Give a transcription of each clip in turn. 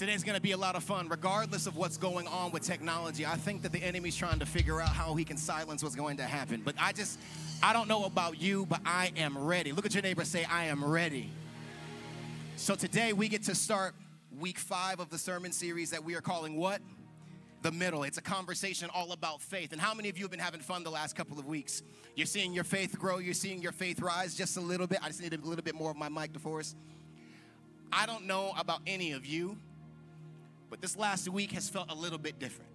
Today's gonna be a lot of fun, regardless of what's going on with technology. I think that the enemy's trying to figure out how he can silence what's going to happen. But I just, I don't know about you, but I am ready. Look at your neighbor say, I am ready. So today we get to start week five of the sermon series that we are calling what? The middle. It's a conversation all about faith. And how many of you have been having fun the last couple of weeks? You're seeing your faith grow, you're seeing your faith rise just a little bit. I just need a little bit more of my mic, DeForest. I don't know about any of you, but this last week has felt a little bit different.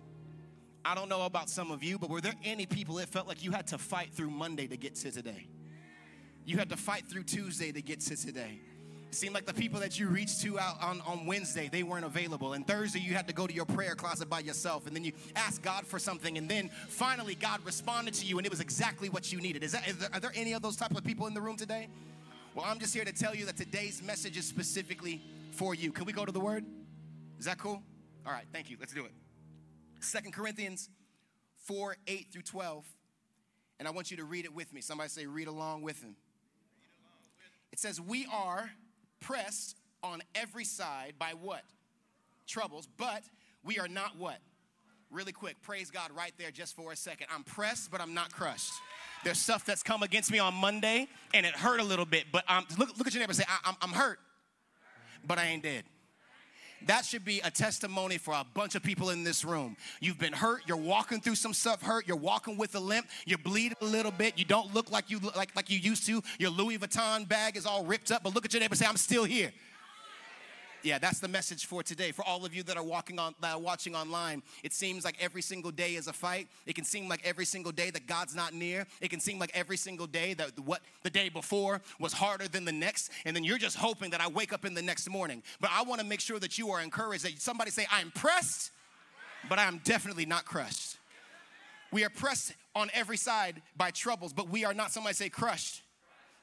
I don't know about some of you, but were there any people it felt like you had to fight through Monday to get to today? You had to fight through Tuesday to get to today. It seemed like the people that you reached to out on, on Wednesday, they weren't available. And Thursday, you had to go to your prayer closet by yourself. And then you asked God for something. And then finally, God responded to you, and it was exactly what you needed. Is that, is there, are there any of those type of people in the room today? Well, I'm just here to tell you that today's message is specifically for you. Can we go to the word? Is that cool? All right, thank you. Let's do it. Second Corinthians 4 8 through 12. And I want you to read it with me. Somebody say, read along with him. It says, We are pressed on every side by what? Troubles, but we are not what? Really quick, praise God right there just for a second. I'm pressed, but I'm not crushed. There's stuff that's come against me on Monday, and it hurt a little bit, but I'm, look, look at your neighbor say, I, I'm hurt, but I ain't dead. That should be a testimony for a bunch of people in this room. You've been hurt. You're walking through some stuff hurt. You're walking with a limp. You're bleeding a little bit. You don't look like you like like you used to. Your Louis Vuitton bag is all ripped up. But look at your neighbor and say, "I'm still here." Yeah, that's the message for today. For all of you that are walking on, that are watching online, it seems like every single day is a fight. It can seem like every single day that God's not near. It can seem like every single day that what the day before was harder than the next, and then you're just hoping that I wake up in the next morning. But I want to make sure that you are encouraged. That somebody say, "I'm pressed, but I am definitely not crushed." We are pressed on every side by troubles, but we are not. Somebody say, crushed.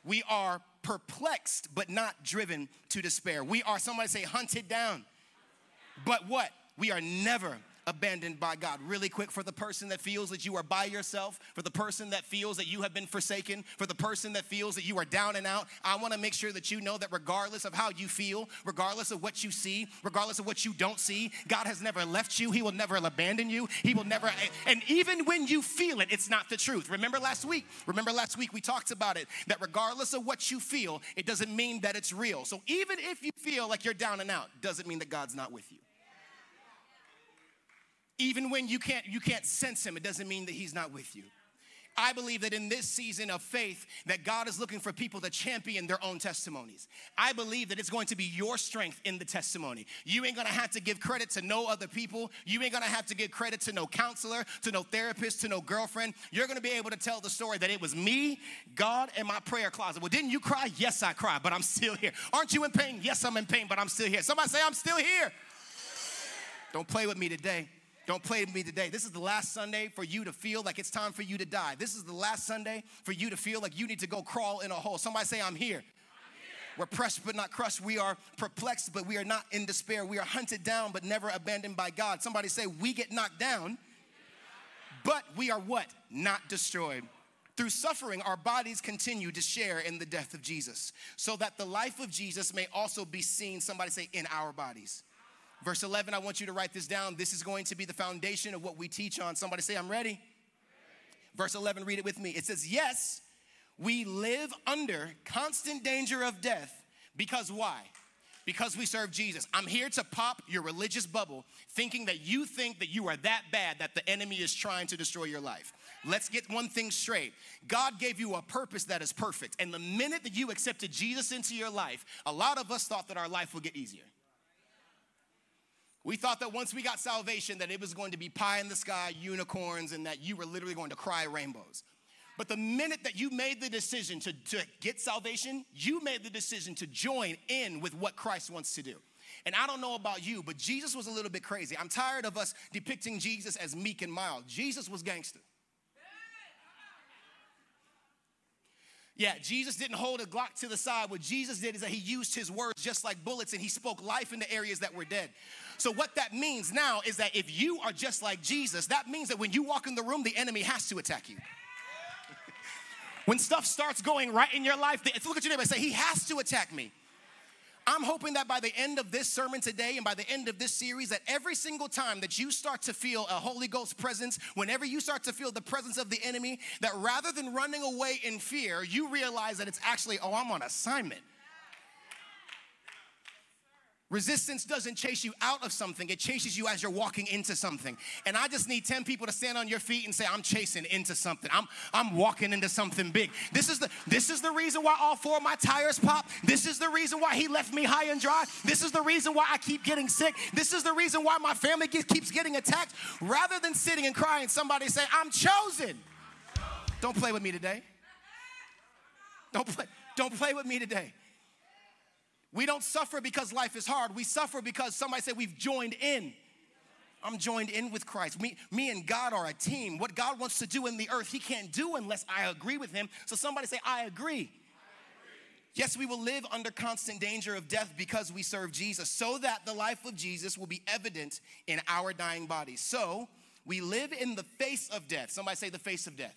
We are perplexed, but not driven to despair. We are, somebody say, hunted down. But what? We are never abandoned by God. Really quick for the person that feels that you are by yourself, for the person that feels that you have been forsaken, for the person that feels that you are down and out, I want to make sure that you know that regardless of how you feel, regardless of what you see, regardless of what you don't see, God has never left you. He will never abandon you. He will never, and even when you feel it, it's not the truth. Remember last week? Remember last week we talked about it that regardless of what you feel, it doesn't mean that it's real. So even if you feel like you're down and out, doesn't mean that God's not with you. Even when you can't you can't sense him, it doesn't mean that he's not with you. I believe that in this season of faith that God is looking for people to champion their own testimonies. I believe that it's going to be your strength in the testimony. You ain't going to have to give credit to no other people. You ain't going to have to give credit to no counselor, to no therapist, to no girlfriend. You're going to be able to tell the story that it was me, God, and my prayer closet. Well, didn't you cry? Yes, I cried, but I'm still here. Aren't you in pain? Yes, I'm in pain, but I'm still here. Somebody say I'm still here. Don't play with me today. Don't play with me today. This is the last Sunday for you to feel like it's time for you to die. This is the last Sunday for you to feel like you need to go crawl in a hole. Somebody say, I'm here. We're pressed but not crushed. We are perplexed, but we are not in despair. We are hunted down but never abandoned by God. Somebody say, We get knocked down, but we are what? Not destroyed. Through suffering, our bodies continue to share in the death of Jesus, so that the life of Jesus may also be seen, somebody say, in our bodies. Verse 11, I want you to write this down. This is going to be the foundation of what we teach on. Somebody say, I'm ready. Verse 11, read it with me. It says, Yes, we live under constant danger of death because why? Because we serve Jesus. I'm here to pop your religious bubble thinking that you think that you are that bad that the enemy is trying to destroy your life. Let's get one thing straight. God gave you a purpose that is perfect. And the minute that you accepted Jesus into your life, a lot of us thought that our life would get easier. We thought that once we got salvation that it was going to be pie in the sky, unicorns, and that you were literally going to cry rainbows. But the minute that you made the decision to, to get salvation, you made the decision to join in with what Christ wants to do. And I don't know about you, but Jesus was a little bit crazy. I'm tired of us depicting Jesus as meek and mild. Jesus was gangster. Yeah, Jesus didn't hold a Glock to the side. What Jesus did is that he used his words just like bullets and he spoke life into areas that were dead. So, what that means now is that if you are just like Jesus, that means that when you walk in the room, the enemy has to attack you. when stuff starts going right in your life, look at your neighbor and say, He has to attack me. I'm hoping that by the end of this sermon today and by the end of this series, that every single time that you start to feel a Holy Ghost presence, whenever you start to feel the presence of the enemy, that rather than running away in fear, you realize that it's actually, oh, I'm on assignment. Resistance doesn't chase you out of something, it chases you as you're walking into something. And I just need 10 people to stand on your feet and say, I'm chasing into something. I'm, I'm walking into something big. This is, the, this is the reason why all four of my tires pop. This is the reason why he left me high and dry. This is the reason why I keep getting sick. This is the reason why my family keeps getting attacked. Rather than sitting and crying, somebody say, I'm chosen. Don't play with me today. Don't play, don't play with me today. We don't suffer because life is hard. We suffer because somebody said we've joined in. I'm joined in with Christ. Me, me and God are a team. What God wants to do in the earth, He can't do unless I agree with Him. So somebody say, I agree. Yes, we will live under constant danger of death because we serve Jesus, so that the life of Jesus will be evident in our dying bodies. So we live in the face of death. Somebody say, the face of death.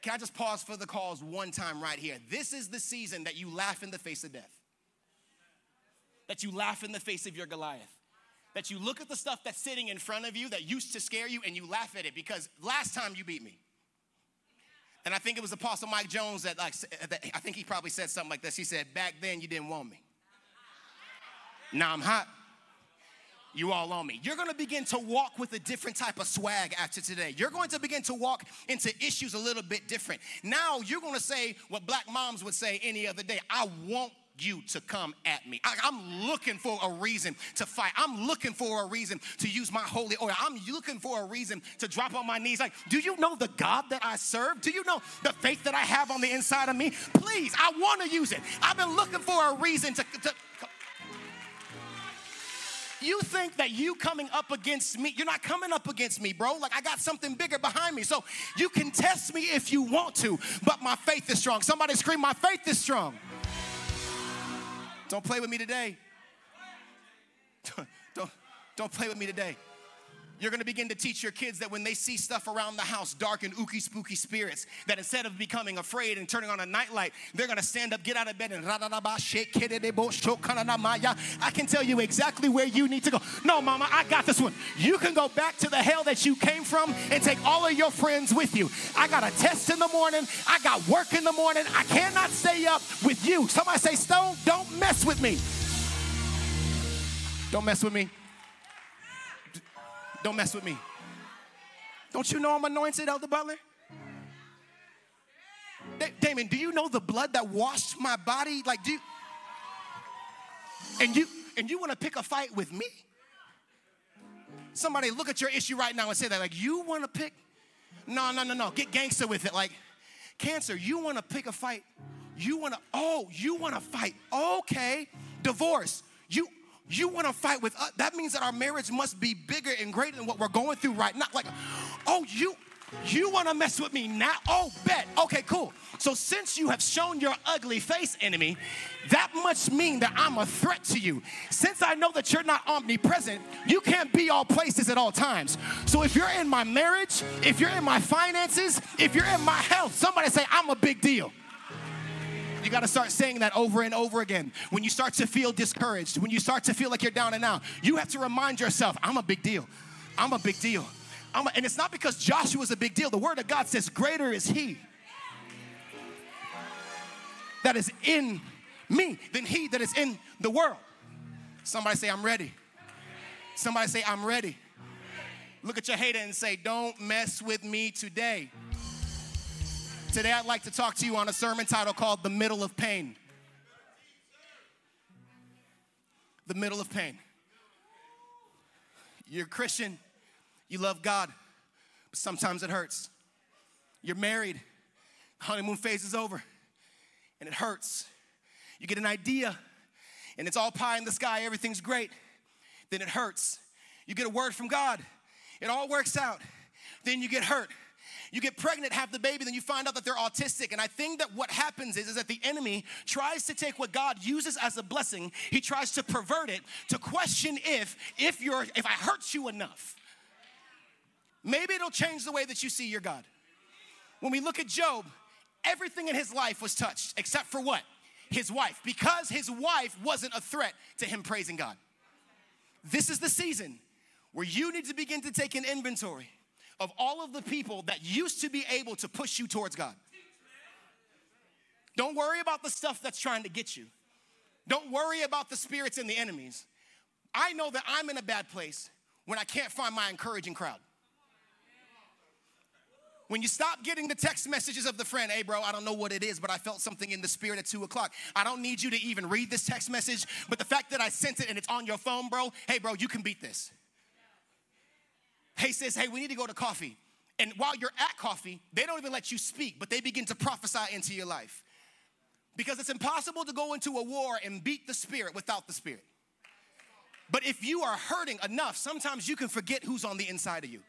Can I just pause for the cause one time right here? This is the season that you laugh in the face of death that you laugh in the face of your Goliath. That you look at the stuff that's sitting in front of you that used to scare you and you laugh at it because last time you beat me. And I think it was Apostle Mike Jones that like uh, I think he probably said something like this. He said, "Back then you didn't want me. Now I'm hot. You all on me. You're to begin to walk with a different type of swag after today. You're going to begin to walk into issues a little bit different. Now you're to say what black moms would say any other day. I want you to come at me. I, am looking for a reason to fight. I'm looking for a reason to use my holy oil. I'm looking for a reason to drop on my knees. Like, do you know the God that I serve? Do you know the faith that I have on the inside of me? Please, I want to use it. I've been looking for a reason to, to you think that you coming up against me, you're not coming up against me, bro. Like I got something bigger behind me. So you can test me if you want to, but my faith is strong. Somebody scream, My faith is strong. Don't play with me today. don't, don't play with me today. You're gonna begin to teach your kids that when they see stuff around the house, dark and ooky spooky spirits, that instead of becoming afraid and turning on a nightlight, they're gonna stand up, get out of bed, and. I can tell you exactly where you need to go. No, mama, I got this one. You can go back to the hell that you came from and take all of your friends with you. I got a test in the morning, I got work in the morning, I cannot stay up with you. Somebody say, Stone, don't mess with me. Don't mess with me. Don't mess with me. Don't you know I'm anointed, Elder Butler? Damon, do you know the blood that washed my body? Like, do you, and you and you want to pick a fight with me? Somebody look at your issue right now and say that, like, you want to pick? No, no, no, no. Get gangster with it. Like, cancer, you want to pick a fight? You want to, oh, you want to fight. Okay. Divorce. You you want to fight with us, that means that our marriage must be bigger and greater than what we're going through right now. Like, oh, you you want to mess with me now? Oh, bet. Okay, cool. So since you have shown your ugly face, enemy, that must mean that I'm a threat to you. Since I know that you're not omnipresent, you can't be all places at all times. So if you're in my marriage, if you're in my finances, if you're in my health, somebody say I'm a big deal. You got to start saying that over and over again. When you start to feel discouraged, when you start to feel like you're down and out, you have to remind yourself, I'm a big deal. I'm a big deal. A, and it's not because Joshua is a big deal. The word of God says, Greater is he that is in me than he that is in the world. Somebody say, I'm ready. Somebody say, I'm ready. Look at your hater and say, Don't mess with me today. Today, I'd like to talk to you on a sermon title called The Middle of Pain. The Middle of Pain. You're a Christian, you love God, but sometimes it hurts. You're married, the honeymoon phase is over, and it hurts. You get an idea, and it's all pie in the sky, everything's great, then it hurts. You get a word from God, it all works out, then you get hurt you get pregnant, have the baby, then you find out that they're autistic. And I think that what happens is, is that the enemy tries to take what God uses as a blessing, he tries to pervert it to question if, if you're, if I hurt you enough. Maybe it'll change the way that you see your God. When we look at Job, everything in his life was touched except for what? his wife because his wife wasn't a threat to him praising God. This is the season where you need to begin to take an inventory of all of the people that used to be able to push you towards God. Don't worry about the stuff that's trying to get you. Don't worry about the spirits and the enemies. I know that I'm in a bad place when I can't find my encouraging crowd. When you stop getting the text messages of the friend, hey, bro, I don't know what it is, but I felt something in the spirit at two o'clock. I don't need you to even read this text message, but the fact that I sent it and it's on your phone, bro, hey, bro, you can beat this. Hey, says, hey, we need to go to coffee. And while you're at coffee, they don't even let you speak, but they begin to prophesy into your life. Because it's impossible to go into a war and beat the spirit without the spirit. But if you are hurting enough, sometimes you can forget who's on the inside of you.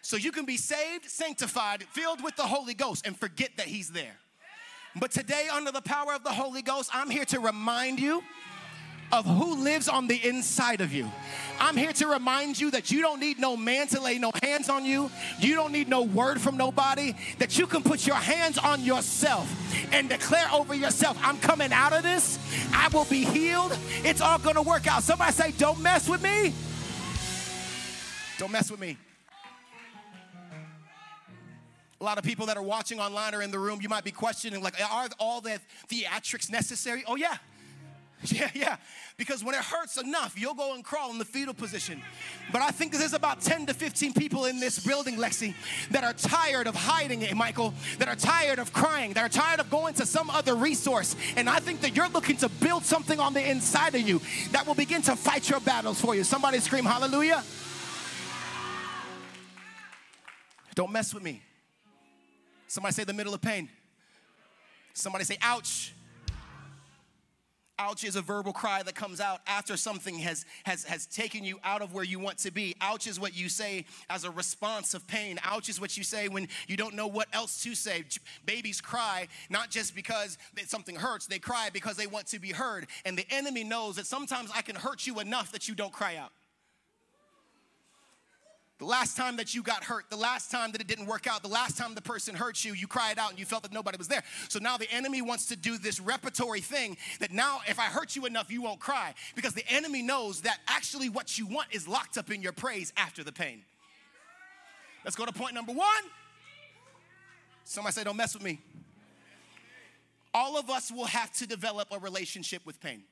So you can be saved, sanctified, filled with the Holy Ghost, and forget that He's there. But today, under the power of the Holy Ghost, I'm here to remind you of who lives on the inside of you. I'm here to remind you that you don't need no man to lay no hands on you. You don't need no word from nobody. That you can put your hands on yourself and declare over yourself, I'm coming out of this. I will be healed. It's all gonna work out. Somebody say, Don't mess with me. Don't mess with me. A lot of people that are watching online or in the room, you might be questioning, like, are all the theatrics necessary? Oh, yeah. Yeah, yeah. Because when it hurts enough, you'll go and crawl in the fetal position. But I think there's about 10 to 15 people in this building, Lexi, that are tired of hiding it, Michael, that are tired of crying, that are tired of going to some other resource. And I think that you're looking to build something on the inside of you that will begin to fight your battles for you. Somebody scream hallelujah. Don't mess with me. Somebody say the middle of pain. Somebody say ouch. Ouch is a verbal cry that comes out after something has, has, has taken you out of where you want to be. Ouch is what you say as a response of pain. Ouch is what you say when you don't know what else to say. Babies cry not just because something hurts, they cry because they want to be heard. And the enemy knows that sometimes I can hurt you enough that you don't cry out. The last time that you got hurt, the last time that it didn't work out, the last time the person hurt you, you cried out and you felt that nobody was there. So now the enemy wants to do this repertory thing that now if I hurt you enough, you won't cry. Because the enemy knows that actually what you want is locked up in your praise after the pain. Let's go to point number one. Somebody say, don't mess with me. All of us will have to develop a relationship with pain.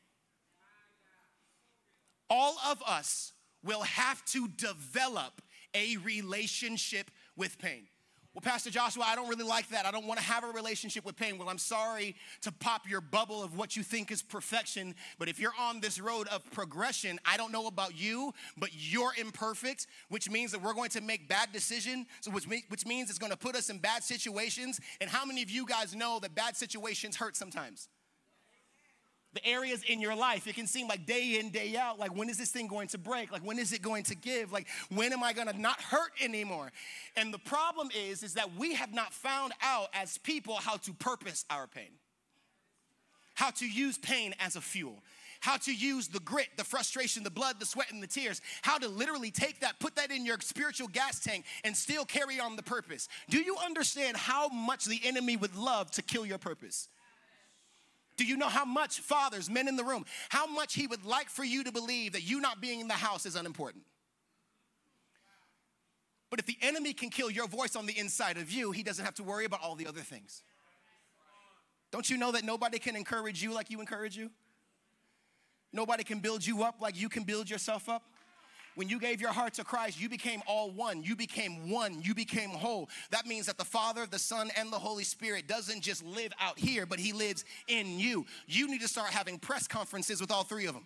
All of us will have to develop a relationship with pain. Well, Pastor Joshua, I don't really like that. I don't want to have a relationship with pain. Well, I'm sorry to pop your bubble of what you think is perfection, but if you're on this road of progression, I don't know about you, but you're imperfect, which means that we're going to make bad decisions, so which, which means it's going to put us in bad situations. And how many of you guys know that bad situations hurt sometimes? The areas in your life. It can seem like day in, day out, like when is this thing going to break? Like when is it going to give? Like when am I going to not hurt anymore? And the problem is is that we have not found out as people how to purpose our pain. How to use pain as a fuel. How to use the grit, the frustration, the blood, the sweat, and the tears. How to literally take that, put that in your spiritual gas tank, and still carry on the purpose. Do you understand how much the enemy would love to kill your purpose? Do you know how much, fathers, men in the room, how much he would like for you to believe that you not being in the house is unimportant? But if the enemy can kill your voice on the inside of you, he doesn't have to worry about all the other things. Don't you know that nobody can encourage you like you encourage you? Nobody can build you up like you can build yourself up? When you gave your heart to Christ, you became all one. You became one. You became whole. That means that the Father, the Son, and the Holy Spirit doesn't just live out here, but He lives in you. You need to start having press conferences with all three of them.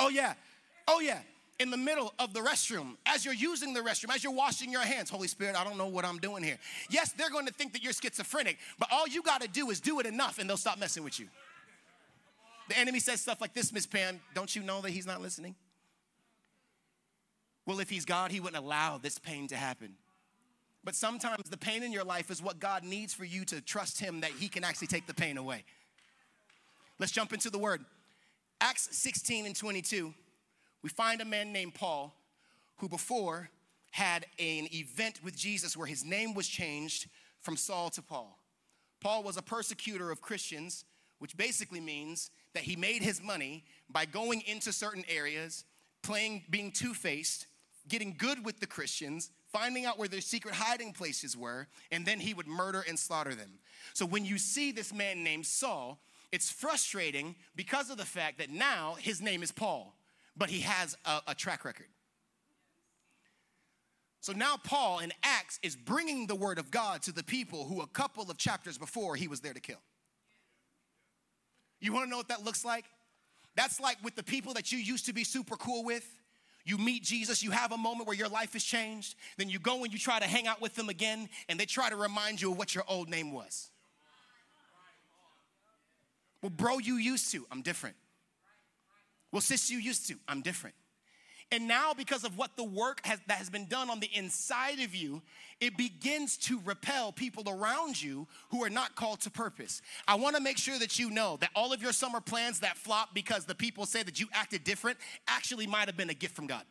Oh, yeah. Oh, yeah in the middle of the restroom, as you're using the restroom, as you're washing your hands, Holy Spirit, I don't know what I'm doing here. Yes, they're going to think that you're schizophrenic, but all you got to do is do it enough and they'll stop messing with you. The enemy says stuff like this, Miss Pam, don't you know that he's not listening? Well, if he's God, he wouldn't allow this pain to happen. But sometimes the pain in your life is what God needs for you to trust him that he can actually take the pain away. Let's jump into the word. Acts 16 and 22, we find a man named Paul who before had an event with Jesus where his name was changed from Saul to Paul. Paul was a persecutor of Christians, which basically means that he made his money by going into certain areas, playing, being two faced, getting good with the Christians, finding out where their secret hiding places were, and then he would murder and slaughter them. So when you see this man named Saul, it's frustrating because of the fact that now his name is Paul, but he has a, a track record. So now Paul in Acts is bringing the word of God to the people who a couple of chapters before he was there to kill. You wanna know what that looks like? That's like with the people that you used to be super cool with. You meet Jesus, you have a moment where your life has changed, then you go and you try to hang out with them again, and they try to remind you of what your old name was. Well, bro, you used to, I'm different. Well, sis, you used to, I'm different. And now, because of what the work has, that has been done on the inside of you, it begins to repel people around you who are not called to purpose. I want to make sure that you know that all of your summer plans that flop because the people say that you acted different actually might have been a gift from God.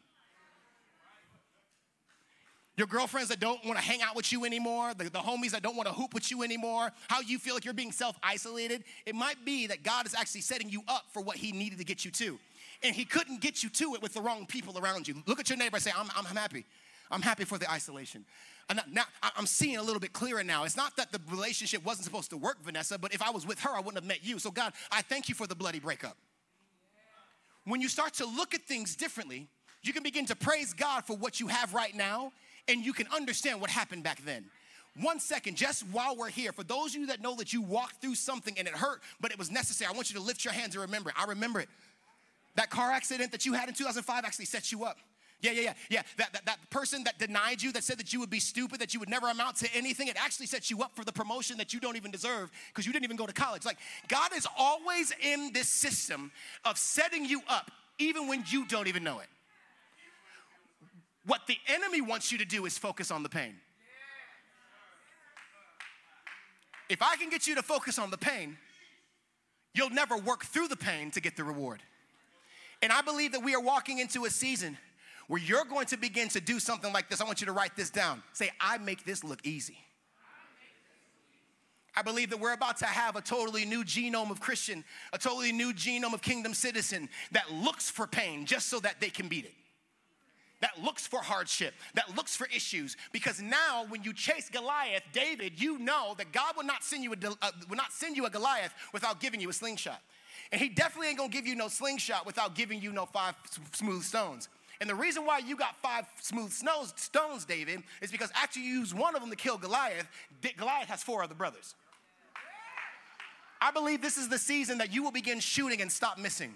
Your girlfriends that don't want to hang out with you anymore, the, the homies that don't want to hoop with you anymore, how you feel like you're being self isolated, it might be that God is actually setting you up for what He needed to get you to and he couldn't get you to it with the wrong people around you. Look at your neighbor and say, I'm, I'm happy. I'm happy for the isolation. And now I'm seeing a little bit clearer now. It's not that the relationship wasn't supposed to work, Vanessa, but if I was with her, I wouldn't have met you. So, God, I thank you for the bloody breakup. When you start to look at things differently, you can begin to praise God for what you have right now, and you can understand what happened back then. One second, just while we're here, for those of you that know that you walked through something and it hurt, but it was necessary, I want you to lift your hands and remember it. I remember it. That car accident that you had in 2005 actually set you up. Yeah, yeah, yeah, yeah. That, that, that person that denied you, that said that you would be stupid, that you would never amount to anything, it actually sets you up for the promotion that you don't even deserve because you didn't even go to college. Like, God is always in this system of setting you up even when you don't even know it. What the enemy wants you to do is focus on the pain. If I can get you to focus on the pain, you'll never work through the pain to get the reward. And I believe that we are walking into a season where you're going to begin to do something like this. I want you to write this down. Say, I make this look easy. I believe that we're about to have a totally new genome of Christian, a totally new genome of kingdom citizen that looks for pain just so that they can beat it. That looks for hardship, that looks for issues. Because now, when you chase Goliath, David, you know that God will not send you a, uh, will not send you a Goliath without giving you a slingshot. And he definitely ain't gonna give you no slingshot without giving you no five smooth stones. And the reason why you got five smooth stones, David, is because after you use one of them to kill Goliath, Goliath has four other brothers. I believe this is the season that you will begin shooting and stop missing.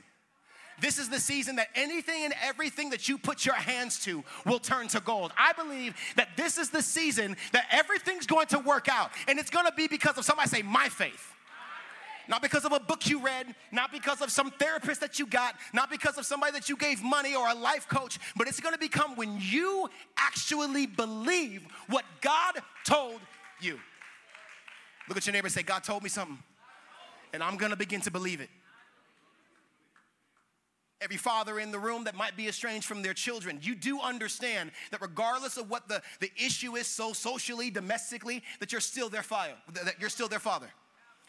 This is the season that anything and everything that you put your hands to will turn to gold. I believe that this is the season that everything's going to work out. And it's going to be because of somebody say, my faith not because of a book you read, not because of some therapist that you got, not because of somebody that you gave money or a life coach, but it's gonna become when you actually believe what God told you. Look at your neighbor and say, God told me something, and I'm gonna begin to believe it. Every father in the room that might be estranged from their children, you do understand that regardless of what the, the issue is, so socially, domestically, that you're still their father, that you're still their father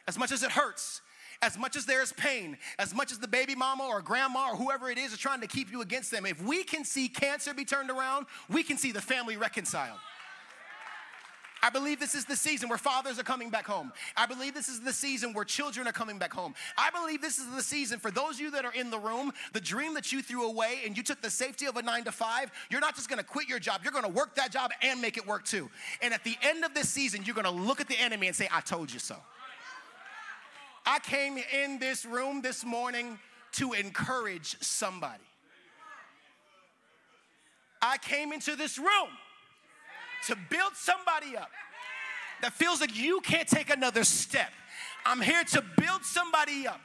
as much as it hurts, as much as there's pain, as much as the baby mama or grandma or whoever it is is trying to keep you against them, if we can see cancer be turned around, we can see the family reconciled. I believe this is the season where fathers are coming back home. I believe this is the season where children are coming back home. I believe this is the season for those of you that are in the room, the dream that you threw away and you took the safety of a nine to five, you're not just gonna quit your job, you're gonna work that job and make it work too. And at the end of this season, you're gonna look at the enemy and say, I told you so. I came in this room this morning to encourage somebody. I came into this room to build somebody up that feels like you can't take another step. I'm here to build somebody up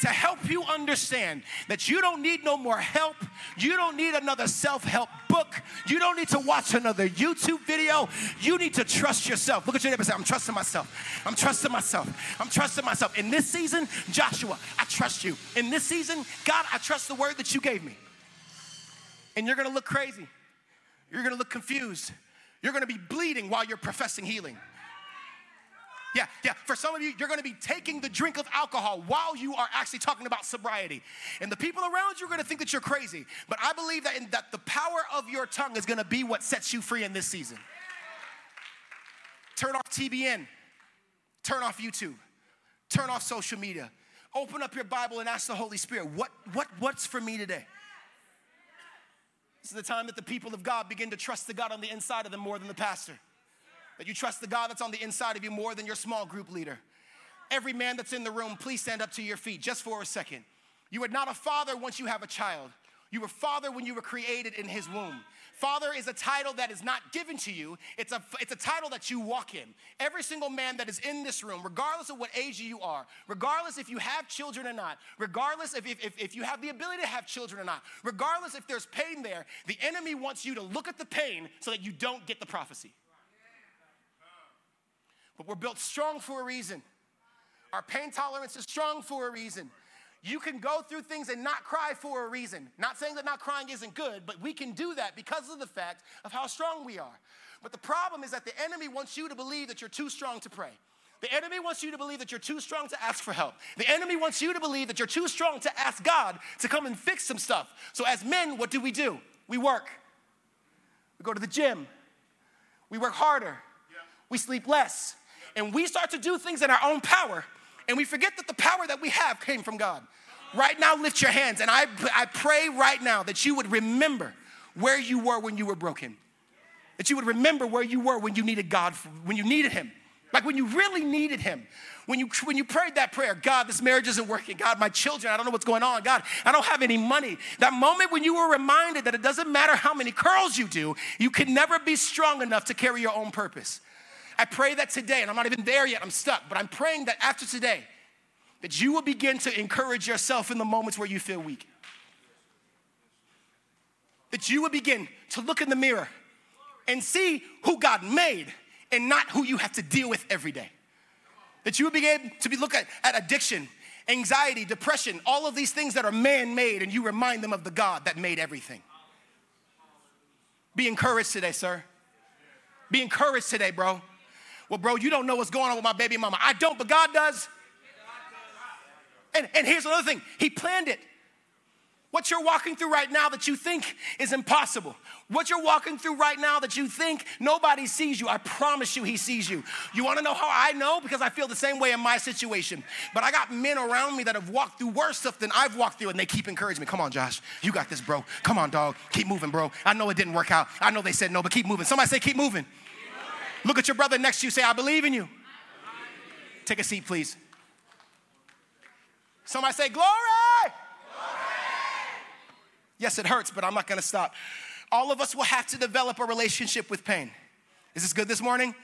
to help you understand that you don't need no more help. You don't need another self help book. You don't need to watch another YouTube video. You need to trust yourself. Look at your neighbor and say, I'm trusting myself. I'm trusting myself. I'm trusting myself. In this season, Joshua, I trust you. In this season, God, I trust the word that you gave me. And you're gonna look crazy. You're gonna look confused. You're gonna be bleeding while you're professing healing. Yeah, yeah. For some of you, you're gonna be taking the drink of alcohol while you are actually talking about sobriety. And the people around you are gonna think that you're crazy. But I believe that, in, that the power of your tongue is gonna be what sets you free in this season. Turn off TBN, turn off YouTube, turn off social media. Open up your Bible and ask the Holy Spirit, what, what, what's for me today? This is the time that the people of God begin to trust the God on the inside of them more than the pastor. That you trust the God that's on the inside of you more than your small group leader. Every man that's in the room, please stand up to your feet just for a second. You are not a father once you have a child. You were father when you were created in his womb. Father is a title that is not given to you, it's a, it's a title that you walk in. Every single man that is in this room, regardless of what age you are, regardless if you have children or not, regardless if, if, if you have the ability to have children or not, regardless if there's pain there, the enemy wants you to look at the pain so that you don't get the prophecy. But we're built strong for a reason. Our pain tolerance is strong for a reason. You can go through things and not cry for a reason. Not saying that not crying isn't good, but we can do that because of the fact of how strong we are. But the problem is that the enemy wants you to believe that you're too strong to pray. The enemy wants you to believe that you're too strong to ask for help. The enemy wants you to believe that you're too strong to ask God to come and fix some stuff. So, as men, what do we do? We work. We go to the gym. We work harder. We sleep less and we start to do things in our own power, and we forget that the power that we have came from God. Right now, lift your hands, and I, I pray right now that you would remember where you were when you were broken. That you would remember where you were when you needed God, when you needed Him. Like when you really needed Him. When you, when you prayed that prayer, God, this marriage isn't working. God, my children, I don't know what's going on. God, I don't have any money. That moment when you were reminded that it doesn't matter how many curls you do, you can never be strong enough to carry your own purpose. I pray that today, and I'm not even there yet, I'm stuck, but I'm praying that after today, that you will begin to encourage yourself in the moments where you feel weak. That you will begin to look in the mirror and see who God made and not who you have to deal with every day. That you will begin to be look at, at addiction, anxiety, depression, all of these things that are man-made, and you remind them of the God that made everything. Be encouraged today, sir. Be encouraged today, bro. Well, bro, you don't know what's going on with my baby mama. I don't, but God does. And, and here's another thing He planned it. What you're walking through right now that you think is impossible. What you're walking through right now that you think nobody sees you, I promise you, He sees you. You wanna know how I know? Because I feel the same way in my situation. But I got men around me that have walked through worse stuff than I've walked through, and they keep encouraging me. Come on, Josh, you got this, bro. Come on, dog. Keep moving, bro. I know it didn't work out. I know they said no, but keep moving. Somebody say, keep moving. Look at your brother next to you, say, I believe in you. Take a seat, please. Somebody say, Glory! Yes, it hurts, but I'm not gonna stop. All of us will have to develop a relationship with pain. Is this good this morning?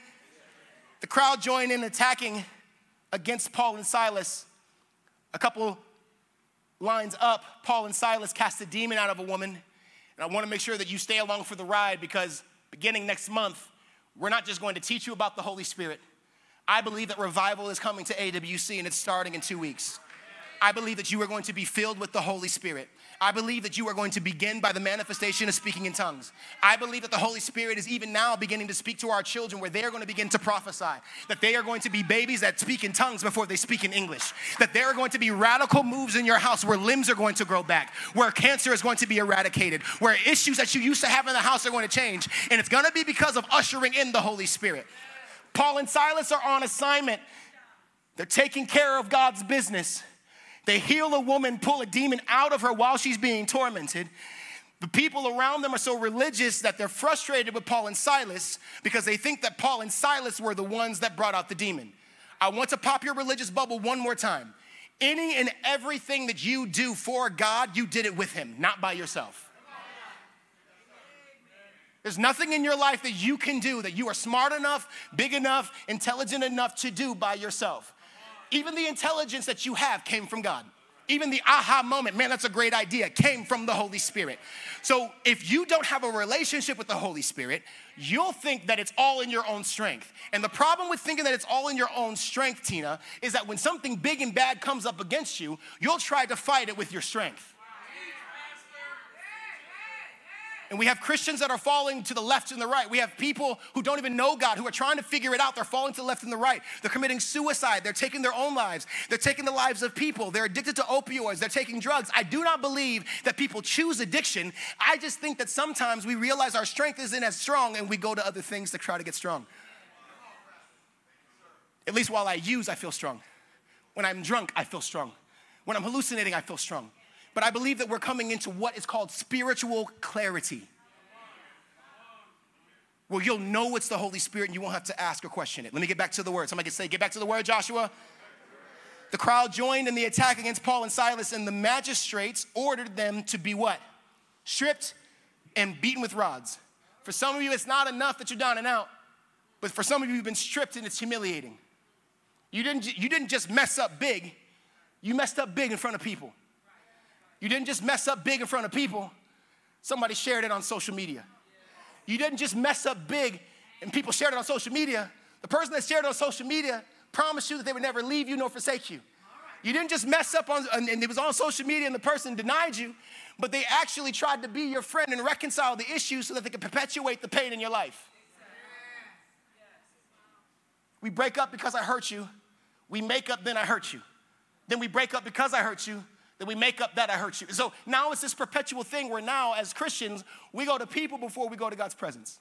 The crowd joined in attacking against Paul and Silas. A couple lines up, Paul and Silas cast a demon out of a woman. And I wanna make sure that you stay along for the ride because beginning next month, we're not just going to teach you about the Holy Spirit. I believe that revival is coming to AWC and it's starting in two weeks. I believe that you are going to be filled with the Holy Spirit. I believe that you are going to begin by the manifestation of speaking in tongues. I believe that the Holy Spirit is even now beginning to speak to our children where they are going to begin to prophesy. That they are going to be babies that speak in tongues before they speak in English. That there are going to be radical moves in your house where limbs are going to grow back, where cancer is going to be eradicated, where issues that you used to have in the house are going to change. And it's going to be because of ushering in the Holy Spirit. Paul and Silas are on assignment. They're taking care of God's business. They heal a woman, pull a demon out of her while she's being tormented. The people around them are so religious that they're frustrated with Paul and Silas because they think that Paul and Silas were the ones that brought out the demon. I want to pop your religious bubble one more time. Any and everything that you do for God, you did it with Him, not by yourself. There's nothing in your life that you can do that you are smart enough, big enough, intelligent enough to do by yourself. Even the intelligence that you have came from God. Even the aha moment, man, that's a great idea, came from the Holy Spirit. So if you don't have a relationship with the Holy Spirit, you'll think that it's all in your own strength. And the problem with thinking that it's all in your own strength, Tina, is that when something big and bad comes up against you, you'll try to fight it with your strength. And we have Christians that are falling to the left and the right. We have people who don't even know God, who are trying to figure it out. They're falling to the left and the right. They're committing suicide. They're taking their own lives. They're taking the lives of people. They're addicted to opioids. They're taking drugs. I do not believe that people choose addiction. I just think that sometimes we realize our strength isn't as strong and we go to other things to try to get strong. At least while I use, I feel strong. When I'm drunk, I feel strong. When I'm hallucinating, I feel strong. But I believe that we're coming into what is called spiritual clarity. Well, you'll know it's the Holy Spirit and you won't have to ask or question it. Let me get back to the word. Somebody can say, Get back to the word, Joshua. The crowd joined in the attack against Paul and Silas, and the magistrates ordered them to be what? Stripped and beaten with rods. For some of you, it's not enough that you're down and out, but for some of you, you've been stripped and it's humiliating. You didn't, you didn't just mess up big, you messed up big in front of people. You didn't just mess up big in front of people, somebody shared it on social media. You didn't just mess up big and people shared it on social media. The person that shared it on social media promised you that they would never leave you nor forsake you. You didn't just mess up on, and it was on social media and the person denied you, but they actually tried to be your friend and reconcile the issue so that they could perpetuate the pain in your life. We break up because I hurt you. We make up, then I hurt you. Then we break up because I hurt you. Then we make up that I hurt you. So now it's this perpetual thing where now, as Christians, we go to people before we go to God's presence.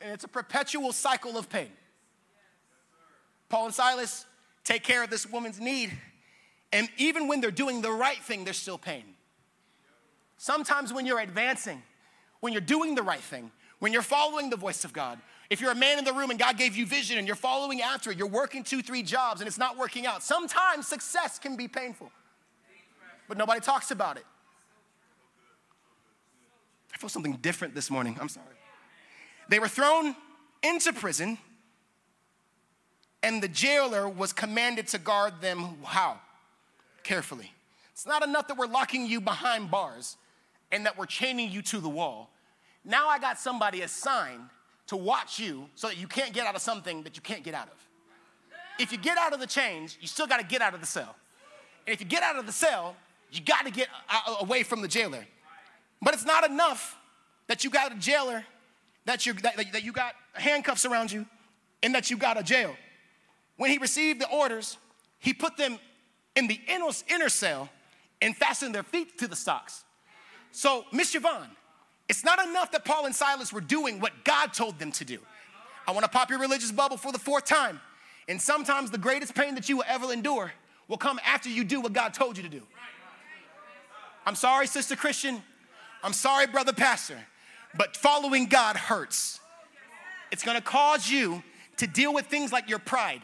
And it's a perpetual cycle of pain. Paul and Silas take care of this woman's need. And even when they're doing the right thing, there's still pain. Sometimes when you're advancing, when you're doing the right thing, when you're following the voice of God, if you're a man in the room and God gave you vision and you're following after it, you're working two, three jobs and it's not working out. Sometimes success can be painful, but nobody talks about it. I feel something different this morning. I'm sorry. They were thrown into prison, and the jailer was commanded to guard them how? Carefully. It's not enough that we're locking you behind bars and that we're chaining you to the wall. Now I got somebody assigned to watch you so that you can't get out of something that you can't get out of. If you get out of the chains, you still got to get out of the cell. And if you get out of the cell, you got to get away from the jailer. But it's not enough that you got a jailer, that, you that, that you got handcuffs around you, and that you got a jail. When he received the orders, he put them in the inner, inner cell and fastened their feet to the stocks. So, Miss Yvonne, it's not enough that Paul and Silas were doing what God told them to do. I want to pop your religious bubble for the fourth time. And sometimes the greatest pain that you will ever endure will come after you do what God told you to do. I'm sorry, Sister Christian. I'm sorry, Brother Pastor. But following God hurts. It's gonna cause you to deal with things like your pride.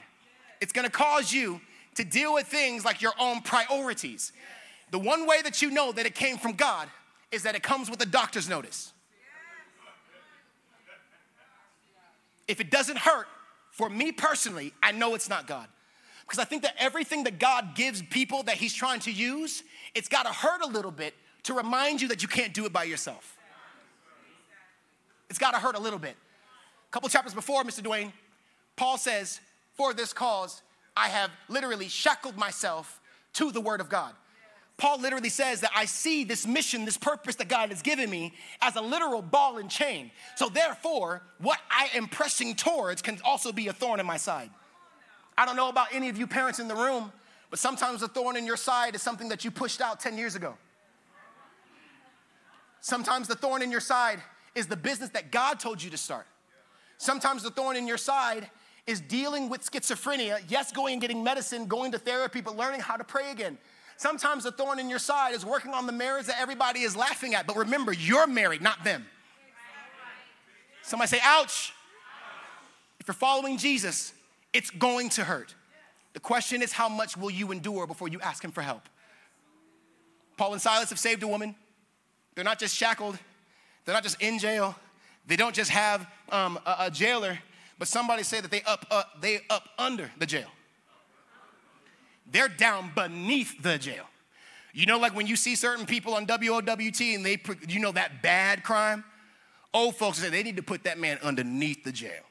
It's gonna cause you to deal with things like your own priorities. The one way that you know that it came from God is that it comes with a doctor's notice. If it doesn't hurt, for me personally, I know it's not God. Because I think that everything that God gives people that He's trying to use, it's got to hurt a little bit to remind you that you can't do it by yourself. It's got to hurt a little bit. A couple chapters before, Mr. Dwayne, Paul says, For this cause, I have literally shackled myself to the Word of God. Paul literally says that I see this mission, this purpose that God has given me as a literal ball and chain. So, therefore, what I am pressing towards can also be a thorn in my side. I don't know about any of you parents in the room, but sometimes a thorn in your side is something that you pushed out 10 years ago. Sometimes the thorn in your side is the business that God told you to start. Sometimes the thorn in your side is dealing with schizophrenia, yes, going and getting medicine, going to therapy, but learning how to pray again. Sometimes the thorn in your side is working on the marriage that everybody is laughing at. But remember, you're married, not them. Somebody say, ouch. If you're following Jesus, it's going to hurt. The question is, how much will you endure before you ask him for help? Paul and Silas have saved a woman. They're not just shackled, they're not just in jail, they don't just have um, a, a, jailer, but somebody say that they up, uh, they up under the jail they're down beneath the jail. You know, like when you see certain people on WOWT and they, you know, that bad crime? Old folks say they need to put that man underneath the jail.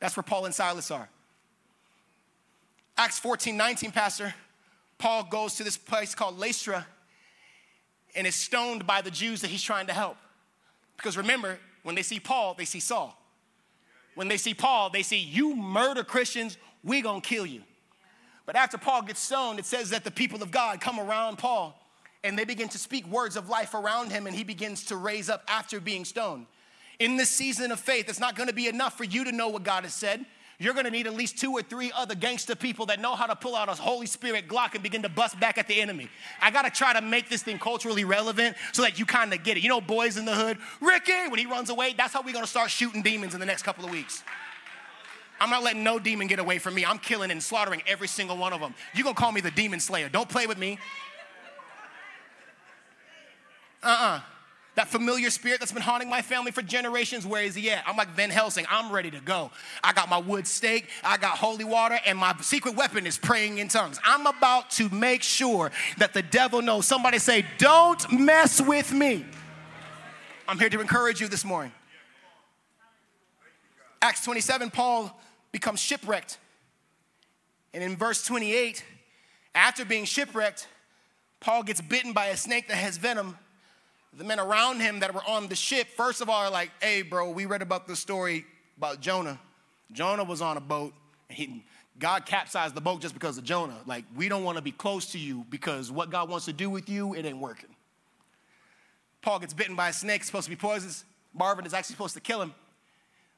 That's where Paul and Silas are. Acts 14, 19, Pastor, Paul goes to this place called Lystra and is stoned by the Jews that he's trying to help. Because remember, when they see Paul, they see Saul. When they see Paul, they see, You murder Christians, we gonna kill you. But after Paul gets stoned, it says that the people of God come around Paul and they begin to speak words of life around him, and he begins to raise up after being stoned. In this season of faith, it's not gonna be enough for you to know what God has said. You're gonna need at least two or three other gangster people that know how to pull out a Holy Spirit Glock and begin to bust back at the enemy. I gotta try to make this thing culturally relevant so that you kind of get it. You know, boys in the hood, Ricky, when he runs away, that's how we're gonna start shooting demons in the next couple of weeks. I'm not letting no demon get away from me. I'm killing and slaughtering every single one of them. You're gonna call me the demon slayer. Don't play with me. Uh uh-uh. uh That familiar spirit that's been haunting my family for generations, where is he at? I'm like Van Helsing, I'm ready to go. I got my wood stake, I got holy water, and my secret weapon is praying in tongues. I'm about to make sure that the devil knows. Somebody say, Don't mess with me. I'm here to encourage you this morning. Acts 27, Paul becomes shipwrecked. And in verse 28, after being shipwrecked, Paul gets bitten by a snake that has venom. The men around him that were on the ship, first of all, are like, hey, bro, we read about the story about Jonah. Jonah was on a boat, and he, God capsized the boat just because of Jonah. Like, we don't want to be close to you because what God wants to do with you, it ain't working. Paul gets bitten by a snake, supposed to be poisonous. Marvin is actually supposed to kill him.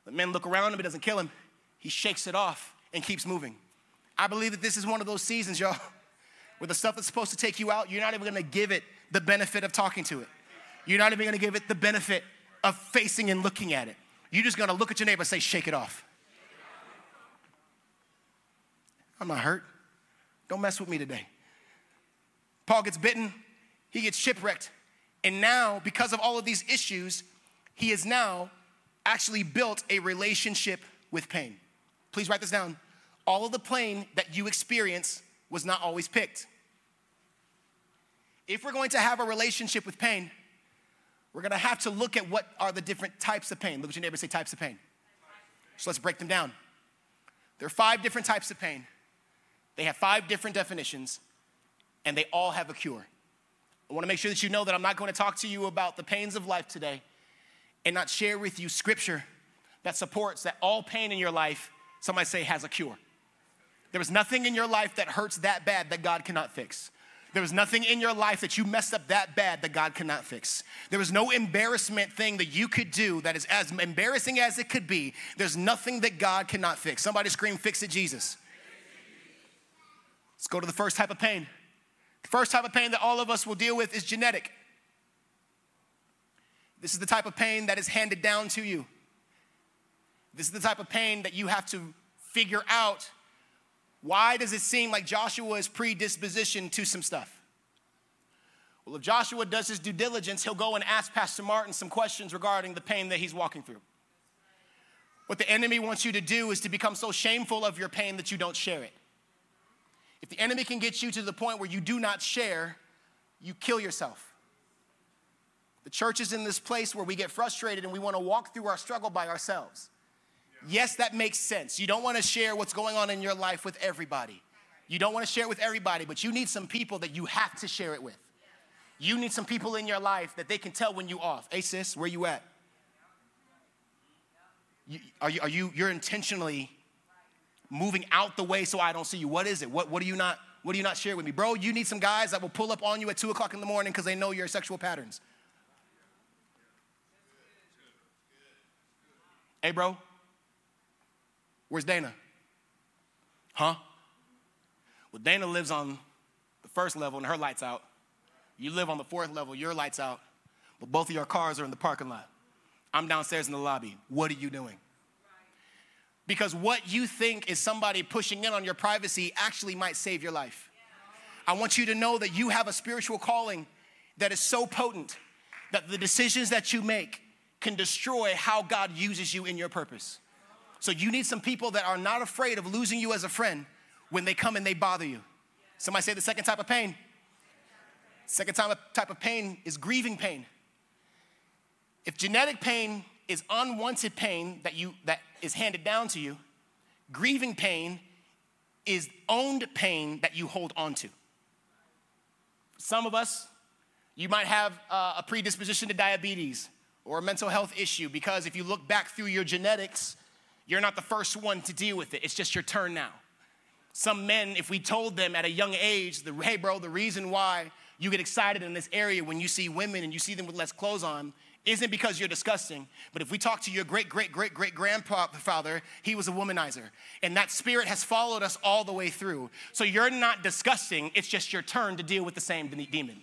The men look around him, it doesn't kill him he shakes it off and keeps moving. I believe that this is one of those seasons, y'all, where the stuff that's supposed to take you out, you're not even gonna give it the benefit of talking to it. You're not even gonna give it the benefit of facing and looking at it. You're just gonna look at your neighbor and say, shake it off. I'm not hurt. Don't mess with me today. Paul gets bitten, he gets shipwrecked. And now, because of all of these issues, he has now actually built a relationship with pain. Please write this down. All of the pain that you experience was not always picked. If we're going to have a relationship with pain, we're gonna have to look at what are the different types of pain. Look at your neighbor say types of pain. So let's break them down. There are five different types of pain. They have five different definitions, and they all have a cure. I wanna make sure that you know that I'm not gonna talk to you about the pains of life today and not share with you scripture that supports that all pain in your life somebody say has a cure. There is nothing in your life that hurts that bad that God cannot fix. There was nothing in your life that you messed up that bad that God cannot fix. There was no embarrassment thing that you could do that is as embarrassing as it could be. There's nothing that God cannot fix. Somebody scream, Fix it, Jesus. Let's go to the first type of pain. The first type of pain that all of us will deal with is genetic. This is the type of pain that is handed down to you. This is the type of pain that you have to figure out. Why does it seem like Joshua is predispositioned to some stuff? Well, if Joshua does his due diligence, he'll go and ask Pastor Martin some questions regarding the pain that he's walking through. What the enemy wants you to do is to become so shameful of your pain that you don't share it. If the enemy can get you to the point where you do not share, you kill yourself. The church is in this place where we get frustrated and we want to walk through our struggle by ourselves. Yes, that makes sense. You don't want to share what's going on in your life with everybody. You don't want to share it with everybody, but you need some people that you have to share it with. You need some people in your life that they can tell when you off. Hey sis, where you at? You, are you, are you, you're intentionally moving out the way so I don't see you. What is it? What, what do you not, what do you not share with me? Bro, you need some guys that will pull up on you at two o'clock in the morning because they know your sexual patterns. Hey, bro, Where's Dana? Huh? Well, Dana lives on the first level and her light's out. You live on the fourth level, your light's out, but both of your cars are in the parking lot. I'm downstairs in the lobby. What are you doing? Because what you think is somebody pushing in on your privacy actually might save your life. I want you to know that you have a spiritual calling that is so potent that the decisions that you make can destroy how God uses you in your purpose. So you need some people that are not afraid of losing you as a friend when they come and they bother you. Somebody say the second type of pain. Second type of pain is grieving pain. If genetic pain is unwanted pain that you that is handed down to you, grieving pain is owned pain that you hold on to. Some of us, You might have a predisposition to diabetes or a mental health issue because if you look back through your genetics, you're not the first one to deal with it. It's just your turn now. Some men, if we told them at a young age, the, hey, bro, the reason why you get excited in this area when you see women and you see them with less clothes on isn't because you're disgusting, but if we talk to your great, great, great, great grandfather, he was a womanizer. And that spirit has followed us all the way through. So you're not disgusting, it's just your turn to deal with the same demon.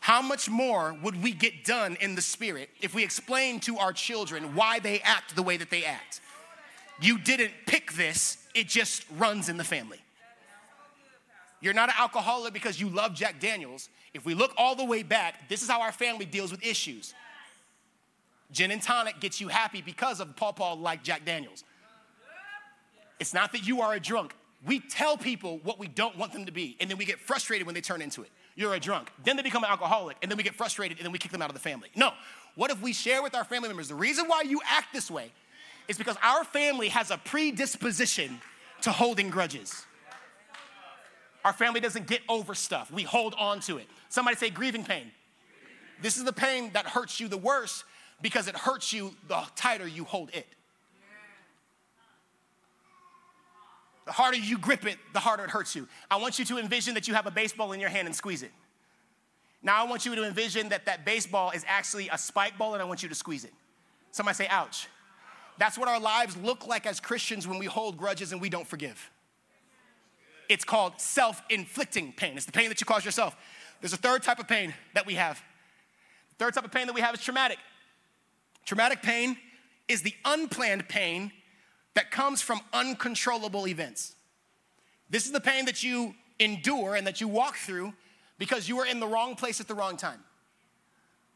How much more would we get done in the spirit if we explain to our children why they act the way that they act? You didn't pick this, it just runs in the family. You're not an alcoholic because you love Jack Daniels. If we look all the way back, this is how our family deals with issues. Gin and tonic gets you happy because of Paul Paul like Jack Daniels. It's not that you are a drunk. We tell people what we don't want them to be, and then we get frustrated when they turn into it. You're a drunk. Then they become an alcoholic, and then we get frustrated, and then we kick them out of the family. No. What if we share with our family members the reason why you act this way is because our family has a predisposition to holding grudges. Our family doesn't get over stuff, we hold on to it. Somebody say grieving pain. This is the pain that hurts you the worst because it hurts you the tighter you hold it. The harder you grip it, the harder it hurts you. I want you to envision that you have a baseball in your hand and squeeze it. Now I want you to envision that that baseball is actually a spike ball and I want you to squeeze it. Somebody say, ouch. That's what our lives look like as Christians when we hold grudges and we don't forgive. It's called self inflicting pain. It's the pain that you cause yourself. There's a third type of pain that we have. The third type of pain that we have is traumatic. Traumatic pain is the unplanned pain that comes from uncontrollable events. This is the pain that you endure and that you walk through because you were in the wrong place at the wrong time.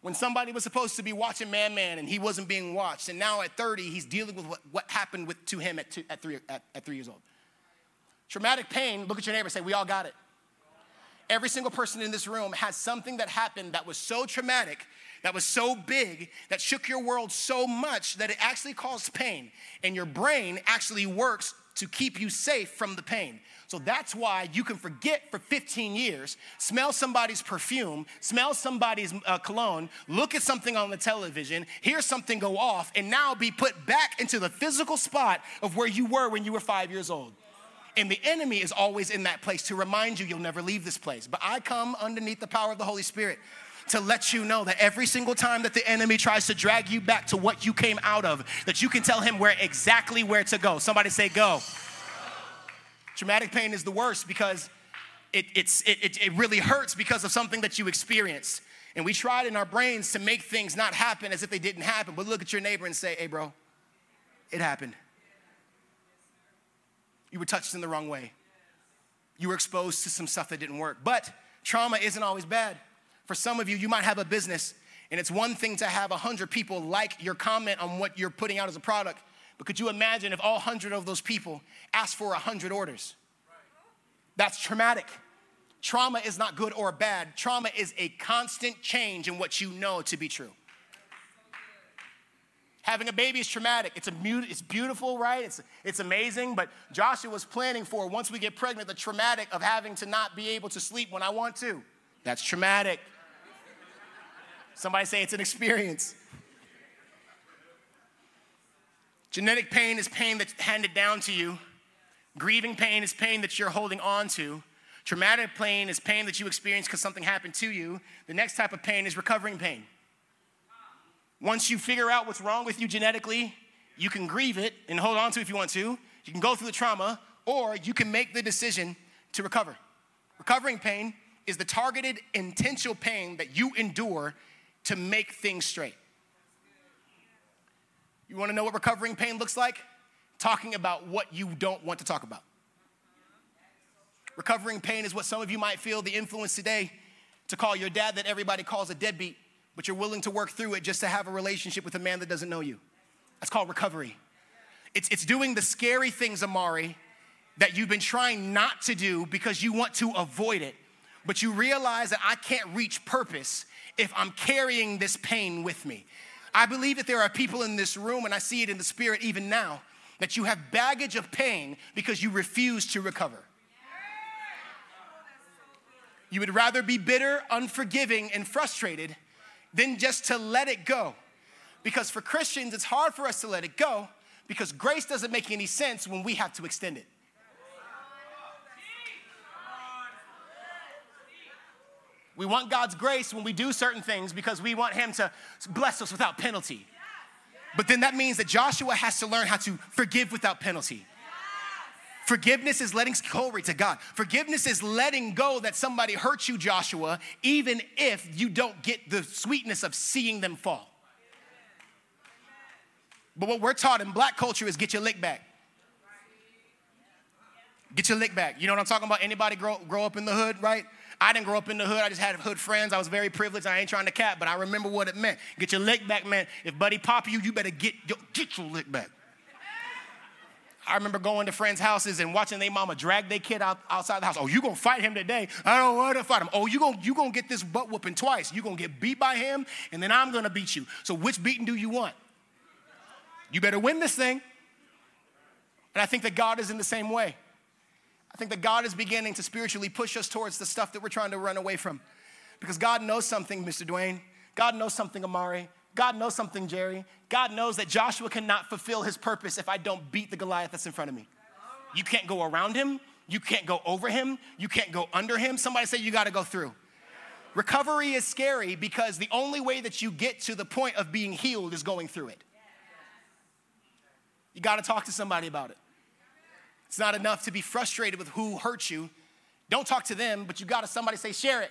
When somebody was supposed to be watching Man Man and he wasn't being watched, and now at 30, he's dealing with what, what happened with, to him at, two, at, three, at, at three years old. Traumatic pain, look at your neighbor say, We all got it. Every single person in this room has something that happened that was so traumatic, that was so big, that shook your world so much that it actually caused pain. And your brain actually works to keep you safe from the pain. So that's why you can forget for 15 years, smell somebody's perfume, smell somebody's uh, cologne, look at something on the television, hear something go off, and now be put back into the physical spot of where you were when you were five years old. And the enemy is always in that place to remind you you'll never leave this place. But I come underneath the power of the Holy Spirit to let you know that every single time that the enemy tries to drag you back to what you came out of, that you can tell him where exactly where to go. Somebody say, go. Traumatic pain is the worst because it, it's, it, it, it really hurts because of something that you experienced. And we tried in our brains to make things not happen as if they didn't happen. But look at your neighbor and say, hey, bro, it happened. You were touched in the wrong way. You were exposed to some stuff that didn't work. But trauma isn't always bad. For some of you, you might have a business, and it's one thing to have 100 people like your comment on what you're putting out as a product. But could you imagine if all 100 of those people asked for 100 orders? That's traumatic. Trauma is not good or bad. Trauma is a constant change in what you know to be true. Having a baby is traumatic. It's, a, it's beautiful, right? It's, it's amazing. But Joshua was planning for once we get pregnant, the traumatic of having to not be able to sleep when I want to. That's traumatic. Somebody say it's an experience. Genetic pain is pain that's handed down to you. Grieving pain is pain that you're holding on to. Traumatic pain is pain that you experience because something happened to you. The next type of pain is recovering pain. Once you figure out what's wrong with you genetically, you can grieve it and hold on to it if you want to. You can go through the trauma, or you can make the decision to recover. Recovering pain is the targeted, intentional pain that you endure to make things straight. You wanna know what recovering pain looks like? Talking about what you don't want to talk about. Recovering pain is what some of you might feel the influence today to call your dad that everybody calls a deadbeat but you're willing to work through it just to have a relationship with a man that doesn't know you. That's called recovery. It's, it's doing the scary things, Amari, that you've been trying not to do because you want to avoid it, but you realize that I can't reach purpose if I'm carrying this pain with me. I believe that there are people in this room, and I see it in the spirit even now, that you have baggage of pain because you refuse to recover. You would rather be bitter, unforgiving, and frustrated than just to let it go. Because for Christians, it's hard for us to let it go because grace doesn't make any sense when we have to extend it. We want God's grace when we do certain things because we want Him to bless us without penalty. But then that means that Joshua has to learn how to forgive without penalty. Forgiveness is letting glory to God. Forgiveness is letting go that somebody hurt you, Joshua, even if you don't get the sweetness of seeing them fall. But what we're taught in black culture is get your lick back. Get your lick back. You know what I'm talking about? Anybody grow, grow up in the hood, right? I didn't grow up in the hood. I just had hood friends. I was very privileged. I ain't trying to cap, but I remember what it meant. Get your lick back, man. If buddy pop you, you better get, get your lick back. I remember going to friends' houses and watching their mama drag their kid out, outside the house. Oh, you gonna fight him today? I don't want to fight him. Oh, you gonna you gonna get this butt whooping twice. You gonna get beat by him, and then I'm gonna beat you. So which beating do you want? You better win this thing. And I think that God is in the same way. I think that God is beginning to spiritually push us towards the stuff that we're trying to run away from. Because God knows something, Mr. Dwayne. God knows something, Amari. God knows something, Jerry. God knows that Joshua cannot fulfill his purpose if I don't beat the Goliath that's in front of me. You can't go around him. You can't go over him. You can't go under him. Somebody say you got to go through. Recovery is scary because the only way that you get to the point of being healed is going through it. You got to talk to somebody about it. It's not enough to be frustrated with who hurt you. Don't talk to them, but you got to somebody say, share it.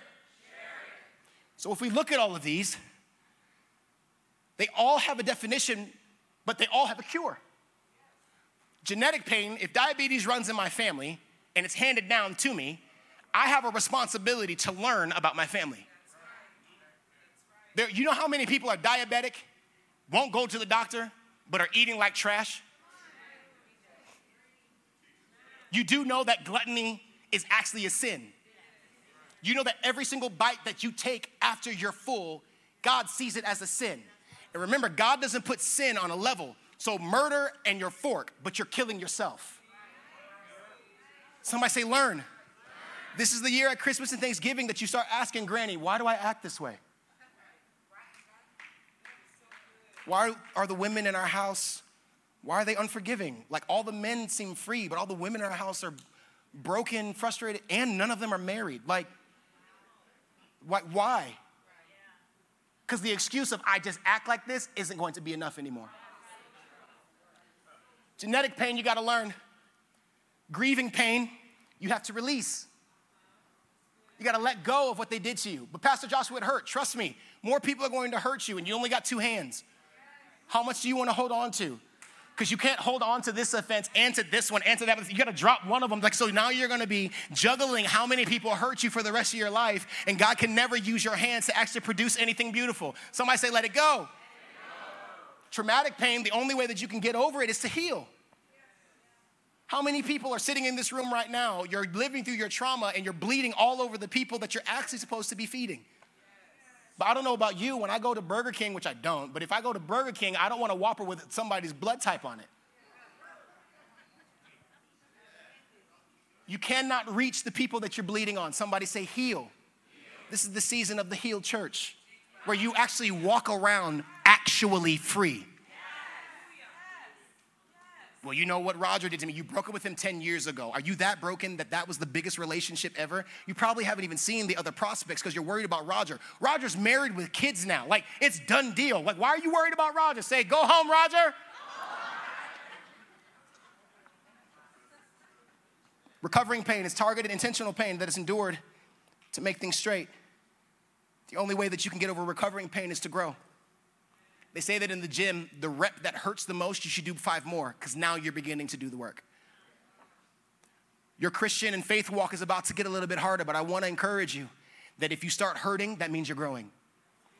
share it. So if we look at all of these, they all have a definition, but they all have a cure. Genetic pain, if diabetes runs in my family and it's handed down to me, I have a responsibility to learn about my family. There, you know how many people are diabetic, won't go to the doctor, but are eating like trash? You do know that gluttony is actually a sin. You know that every single bite that you take after you're full, God sees it as a sin. And remember, God doesn't put sin on a level. So murder and your fork, but you're killing yourself. Somebody say, learn. This is the year at Christmas and Thanksgiving that you start asking Granny, why do I act this way? Why are the women in our house, why are they unforgiving? Like all the men seem free, but all the women in our house are broken, frustrated, and none of them are married. Like, why? Because the excuse of I just act like this isn't going to be enough anymore. Genetic pain, you got to learn. Grieving pain, you have to release. You got to let go of what they did to you. But Pastor Joshua, it hurt. Trust me, more people are going to hurt you, and you only got two hands. How much do you want to hold on to? Because you can't hold on to this offense and to this one and to that. one, You got to drop one of them. Like so, now you're going to be juggling how many people hurt you for the rest of your life, and God can never use your hands to actually produce anything beautiful. Somebody say, "Let it go." Let it go. Traumatic pain. The only way that you can get over it is to heal. How many people are sitting in this room right now? You're living through your trauma and you're bleeding all over the people that you're actually supposed to be feeding. But I don't know about you, when I go to Burger King, which I don't, but if I go to Burger King, I don't want a Whopper with somebody's blood type on it. You cannot reach the people that you're bleeding on. Somebody say, heal. This is the season of the healed church where you actually walk around actually free. Well, you know what Roger did to me? You broke up with him 10 years ago. Are you that broken that that was the biggest relationship ever? You probably haven't even seen the other prospects because you're worried about Roger. Roger's married with kids now. Like, it's done deal. Like, why are you worried about Roger? Say, go home, Roger. Recovering pain is targeted, intentional pain that is endured to make things straight. The only way that you can get over recovering pain is to grow. They say that in the gym, the rep that hurts the most, you should do five more because now you're beginning to do the work. Your Christian and faith walk is about to get a little bit harder, but I want to encourage you that if you start hurting, that means you're growing.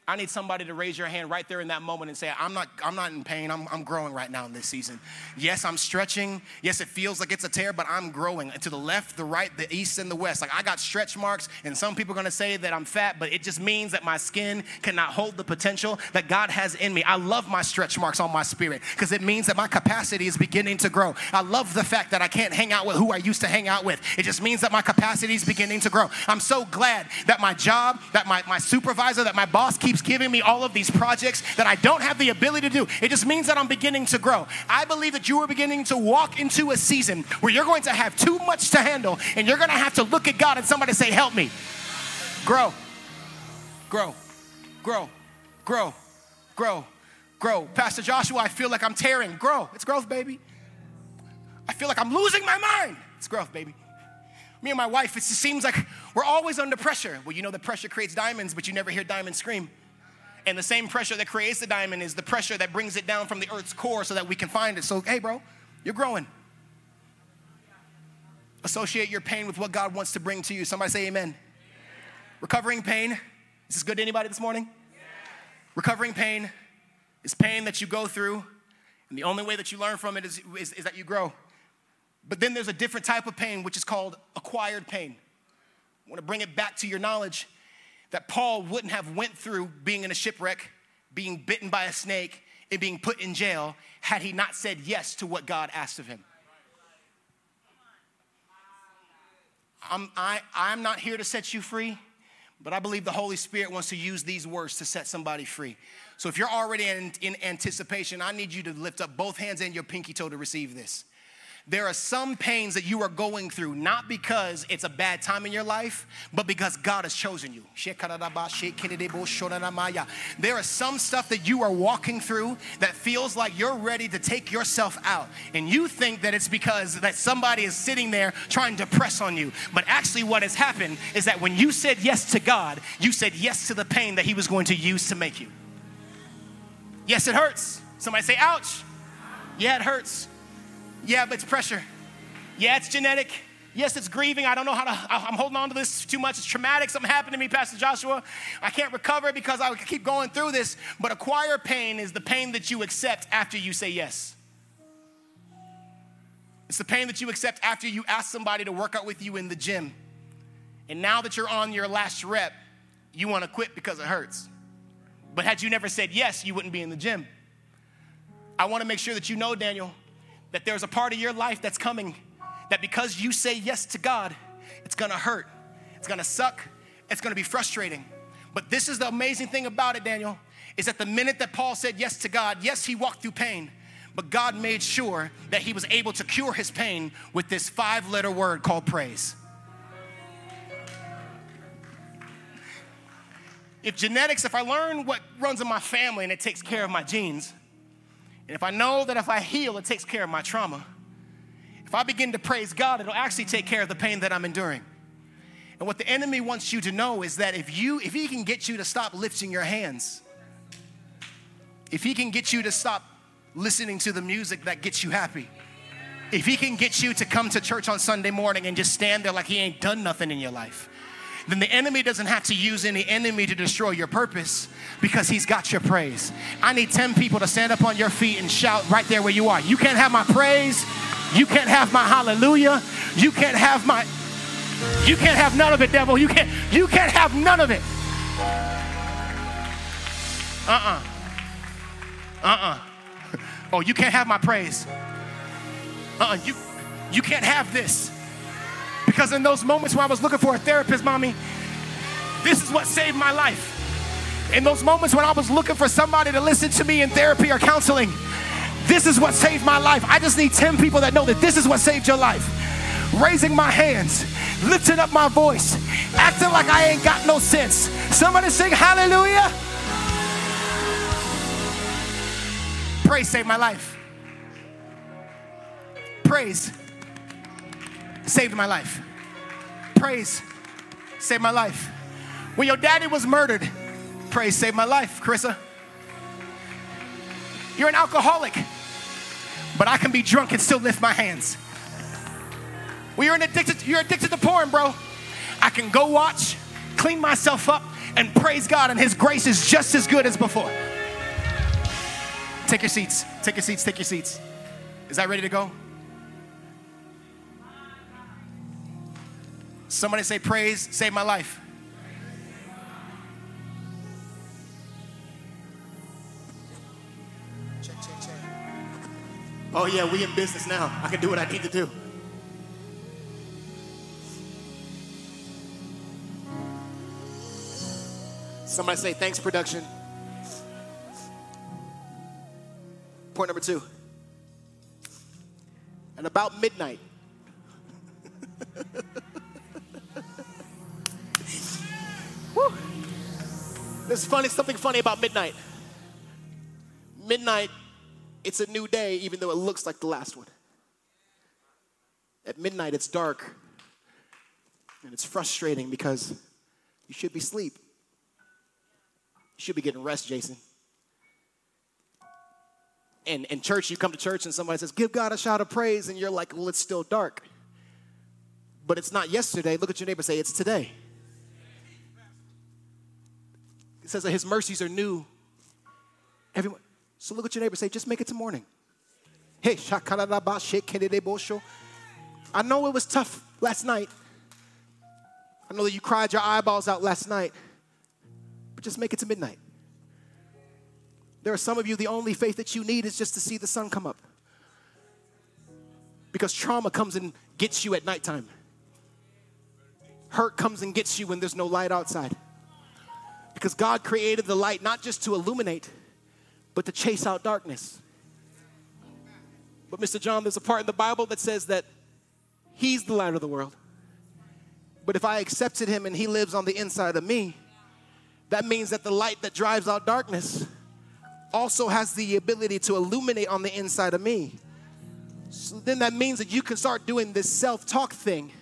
I need somebody to raise your hand right there in that moment and say, I'm not, I'm not in pain. I'm, I'm growing right now in this season. Yes, I'm stretching. Yes, it feels like it's a tear, but I'm growing to the left, the right, the east, and the west. Like I got stretch marks, and some people are gonna say that I'm fat, but it just means that my skin cannot hold the potential that God has in me. I love my stretch marks on my spirit because it means that my capacity is beginning to grow. I love the fact that I can't hang out with who I used to hang out with. It just means that my capacity is beginning to grow. I'm so glad that my job, that my, my supervisor, that my boss keeps keeps giving me all of these projects that I don't have the ability to do. It just means that I'm beginning to grow. I believe that you are beginning to walk into a season where you're going to have too much to handle and you're going to have to look at God and somebody say, Help me. Grow, grow, grow, grow, grow, grow. Pastor Joshua, I feel like I'm tearing. Grow. It's growth, baby. I feel like I'm losing my mind. It's growth, baby. Me and my wife, it seems like we're always under pressure. Well, you know that pressure creates diamonds, but you never hear diamonds scream. And the same pressure that creates the diamond is the pressure that brings it down from the earth's core so that we can find it. So, hey, bro, you're growing. Associate your pain with what God wants to bring to you. Somebody say amen. amen. Recovering pain. Is this good to anybody this morning? Recovering pain is pain that you go through, and the only way that you learn from it is, is, is that you grow. But then there's a different type of pain, which is called acquired pain. I want to bring it back to your knowledge that Paul wouldn't have went through being in a shipwreck, being bitten by a snake, and being put in jail had he not said yes to what God asked of him. I'm, I, I'm not here to set you free, but I believe the Holy Spirit wants to use these words to set somebody free. So if you're already in, in anticipation, I need you to lift up both hands and your pinky toe to receive this there are some pains that you are going through, not because it's a bad time in your life, but because God has chosen you. There are some stuff that you are walking through that feels like you're ready to take yourself out. And you think that it's because that somebody is sitting there trying to press on you. But actually, what has happened is that when you said yes to God, you said yes to the pain that He was going to use to make you. Yes, it hurts. Somebody say, ouch. Yeah, it hurts. Yeah, but it's pressure. Yeah, it's genetic. Yes, it's grieving. I don't know how to, I'm holding on to this too much. It's traumatic. Something happened to me, Pastor Joshua. I can't recover because I keep going through this. But acquire pain is the pain that you accept after you say yes. It's the pain that you accept after you ask somebody to work out with you in the gym. And now that you're on your last rep, you want to quit because it hurts. But had you never said yes, you wouldn't be in the gym. I want to make sure that you know, Daniel, that there's a part of your life that's coming that because you say yes to God, it's gonna hurt, it's gonna suck, it's gonna be frustrating. But this is the amazing thing about it, Daniel, is that the minute that Paul said yes to God, yes, he walked through pain, but God made sure that he was able to cure his pain with this five letter word called praise. If genetics, if I learn what runs in my family and it takes care of my genes, and if I know that if I heal, it takes care of my trauma, if I begin to praise God, it'll actually take care of the pain that I'm enduring. And what the enemy wants you to know is that if you if he can get you to stop lifting your hands, if he can get you to stop listening to the music that gets you happy, if he can get you to come to church on Sunday morning and just stand there like he ain't done nothing in your life, then the enemy doesn't have to use any enemy to destroy your purpose because he's got your praise. I need 10 people to stand up on your feet and shout right there where you are. You can't have my praise. You can't have my hallelujah. You can't have my you can't have none of it, devil. You can't you can't have none of it. Uh-uh. Uh-uh. Oh, you can't have my praise. Uh-uh. You you can't have this. Because in those moments where I was looking for a therapist, mommy, this is what saved my life. In those moments when I was looking for somebody to listen to me in therapy or counseling, this is what saved my life. I just need 10 people that know that this is what saved your life. Raising my hands, lifting up my voice, acting like I ain't got no sense. Somebody sing hallelujah. Praise saved my life. Praise saved my life. Praise saved my life. When your daddy was murdered, praise saved my life, Carissa. You're an alcoholic, but I can be drunk and still lift my hands. You're, addicted, you're addicted to porn, bro. I can go watch, clean myself up, and praise God, and His grace is just as good as before. Take your seats. Take your seats. Take your seats. Is that ready to go? Somebody say, Praise, save my life. Check, check, check. Oh, yeah, we in business now. I can do what I need to do. Somebody say, Thanks, production. Point number two. And about midnight, Woo. There's funny something funny about midnight. Midnight, it's a new day, even though it looks like the last one. At midnight, it's dark, and it's frustrating because you should be asleep. You should be getting rest, Jason. And in church, you come to church and somebody says, Give God a shout of praise, and you're like, Well, it's still dark. But it's not yesterday. Look at your neighbor say, It's today. It says that his mercies are new. Everyone, so look at your neighbor say, Just make it to morning. Hey, I know it was tough last night. I know that you cried your eyeballs out last night, but just make it to midnight. There are some of you, the only faith that you need is just to see the sun come up. Because trauma comes and gets you at nighttime. Hurt comes and gets you when there's no light outside. Because God created the light not just to illuminate, but to chase out darkness. But, Mr. John, there's a part in the Bible that says that He's the light of the world. But if I accepted Him and He lives on the inside of me, that means that the light that drives out darkness also has the ability to illuminate on the inside of me. So then that means that you can start doing this self talk thing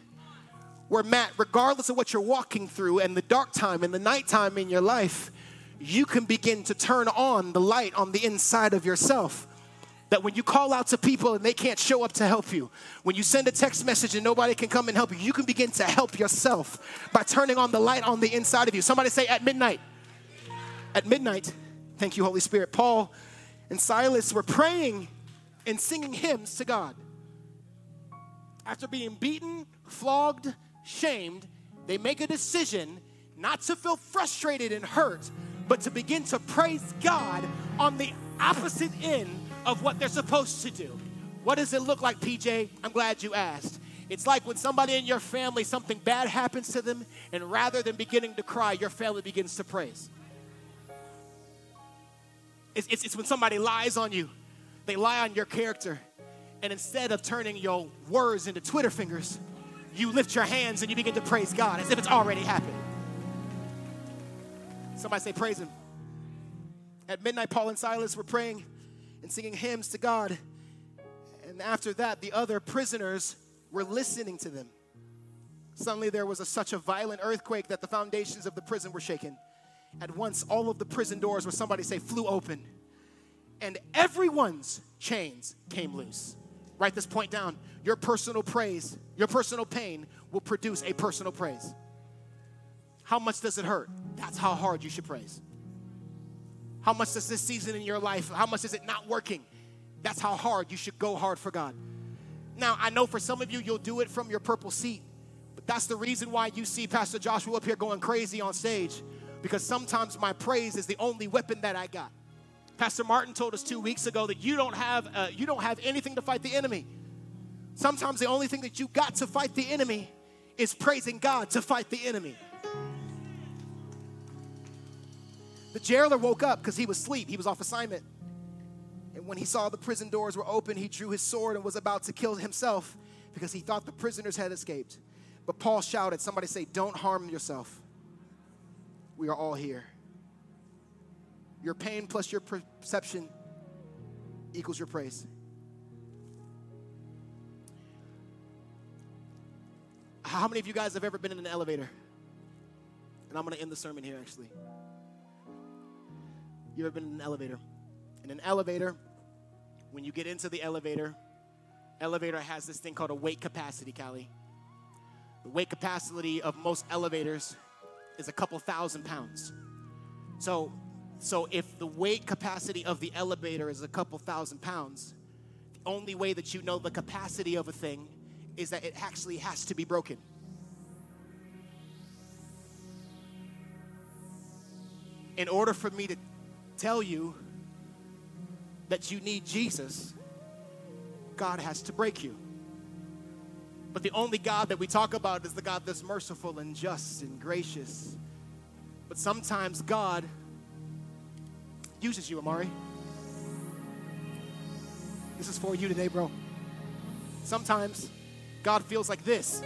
where, Matt, regardless of what you're walking through and the dark time and the nighttime in your life, you can begin to turn on the light on the inside of yourself. That when you call out to people and they can't show up to help you, when you send a text message and nobody can come and help you, you can begin to help yourself by turning on the light on the inside of you. Somebody say, at midnight. At midnight, thank you, Holy Spirit. Paul and Silas were praying and singing hymns to God. After being beaten, flogged, shamed, they make a decision not to feel frustrated and hurt, but to begin to praise God on the opposite end of what they're supposed to do. What does it look like, PJ? I'm glad you asked. It's like when somebody in your family, something bad happens to them, and rather than beginning to cry, your family begins to praise. It's, it's, it's when somebody lies on you, they lie on your character, and instead of turning your words into Twitter fingers, you lift your hands and you begin to praise God as if it's already happened. Somebody say, Praise Him. At midnight, Paul and Silas were praying and singing hymns to God. And after that, the other prisoners were listening to them. Suddenly, there was a, such a violent earthquake that the foundations of the prison were shaken. At once, all of the prison doors, where somebody say, flew open, and everyone's chains came loose. Write this point down. Your personal praise, your personal pain will produce a personal praise. How much does it hurt? That's how hard you should praise. How much does this season in your life, how much is it not working? That's how hard you should go hard for God. Now, I know for some of you, you'll do it from your purple seat, but that's the reason why you see Pastor Joshua up here going crazy on stage, because sometimes my praise is the only weapon that I got. Pastor Martin told us two weeks ago that you don't have uh, you don't have anything to fight the enemy. Sometimes the only thing that you got to fight the enemy is praising God to fight the enemy. The jailer woke up because he was asleep. He was off assignment. And when he saw the prison doors were open, he drew his sword and was about to kill himself because he thought the prisoners had escaped. But Paul shouted, Somebody say, Don't harm yourself. We are all here. Your pain plus your perception equals your praise. How many of you guys have ever been in an elevator? And I'm going to end the sermon here actually. You ever been in an elevator? In an elevator, when you get into the elevator, elevator has this thing called a weight capacity, Callie. The weight capacity of most elevators is a couple thousand pounds. So, so if the weight capacity of the elevator is a couple thousand pounds, the only way that you know the capacity of a thing is that it actually has to be broken. In order for me to tell you that you need Jesus, God has to break you. But the only God that we talk about is the God that's merciful and just and gracious. But sometimes God uses you, Amari. This is for you today, bro. Sometimes God feels like this.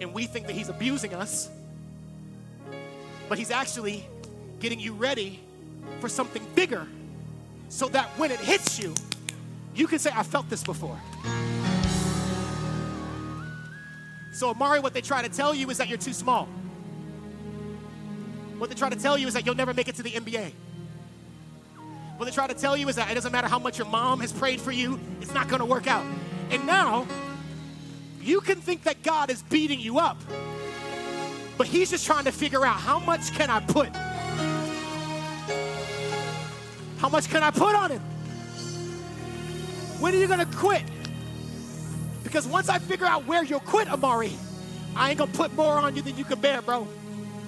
And we think that He's abusing us, but He's actually getting you ready for something bigger so that when it hits you, you can say, I felt this before. So, Amari, what they try to tell you is that you're too small. What they try to tell you is that you'll never make it to the NBA. What they try to tell you is that it doesn't matter how much your mom has prayed for you, it's not gonna work out. And now, you can think that God is beating you up, but He's just trying to figure out how much can I put? How much can I put on Him? When are you gonna quit? Because once I figure out where you'll quit, Amari, I ain't gonna put more on you than you can bear, bro.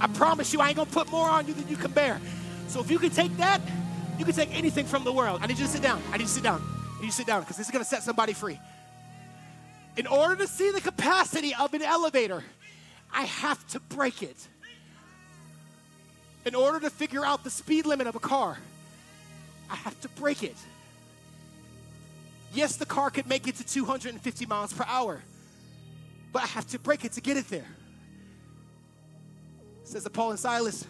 I promise you, I ain't gonna put more on you than you can bear. So if you can take that, you can take anything from the world. I need you to sit down. I need you to sit down. I need you to sit down because this is gonna set somebody free. In order to see the capacity of an elevator, I have to break it. In order to figure out the speed limit of a car, I have to break it. Yes, the car could make it to 250 miles per hour, but I have to break it to get it there. It says that Paul and Silas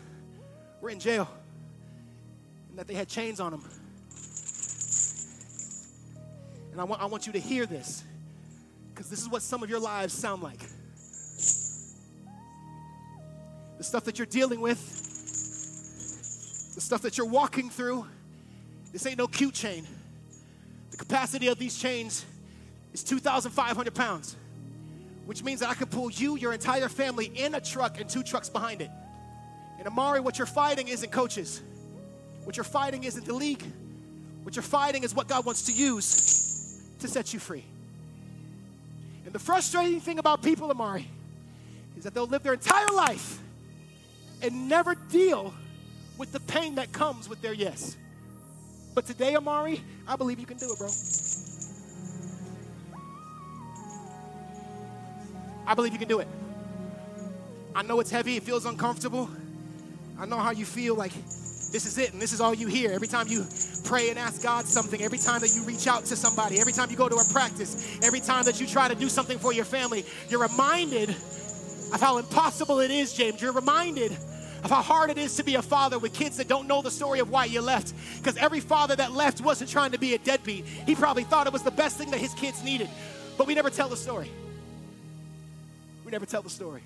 were in jail and that they had chains on them. And I want, I want you to hear this because this is what some of your lives sound like. The stuff that you're dealing with, the stuff that you're walking through, this ain't no cute chain. The capacity of these chains is 2,500 pounds, which means that I can pull you, your entire family, in a truck and two trucks behind it. And Amari, what you're fighting isn't coaches. What you're fighting isn't the league. What you're fighting is what God wants to use to set you free. The frustrating thing about people, Amari, is that they'll live their entire life and never deal with the pain that comes with their yes. But today, Amari, I believe you can do it, bro. I believe you can do it. I know it's heavy, it feels uncomfortable. I know how you feel like this is it and this is all you hear. Every time you pray and ask God something, every time that you reach out to somebody, every time you go to a practice, every time that you try to do something for your family, you're reminded of how impossible it is, James. You're reminded of how hard it is to be a father with kids that don't know the story of why you left. Because every father that left wasn't trying to be a deadbeat. He probably thought it was the best thing that his kids needed. But we never tell the story. We never tell the story.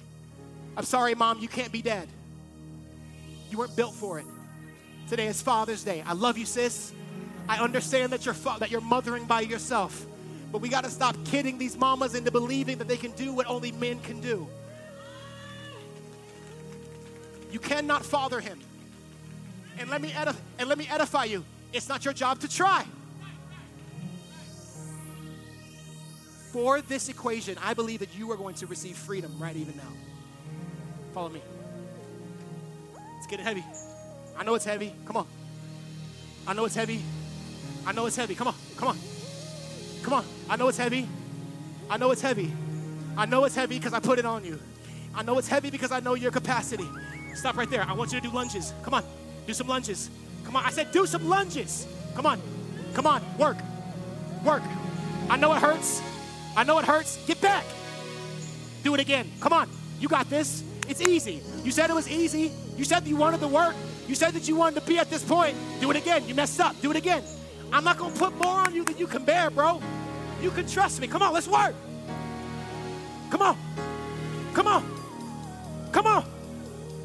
I'm sorry, mom, you can't be dad. You weren't built for it. Today is Father's Day. I love you, sis. I understand that you're fa- that you're mothering by yourself. But we got to stop kidding these mamas into believing that they can do what only men can do. You cannot father him. And let me edif- and let me edify you. It's not your job to try. For this equation, I believe that you are going to receive freedom right even now. Follow me. It's getting heavy. I know it's heavy. Come on. I know it's heavy. I know it's heavy. Come on. Come on. Come on. I know it's heavy. I know it's heavy. I know it's heavy because I put it on you. I know it's heavy because I know your capacity. Stop right there. I want you to do lunges. Come on. Do some lunges. Come on. I said do some lunges. Come on. Come on. Work. Work. I know it hurts. I know it hurts. Get back. Do it again. Come on. You got this. It's easy. You said it was easy. You said that you wanted to work. You said that you wanted to be at this point. Do it again. You messed up. Do it again. I'm not going to put more on you than you can bear, bro. You can trust me. Come on, let's work. Come on. Come on. Come on.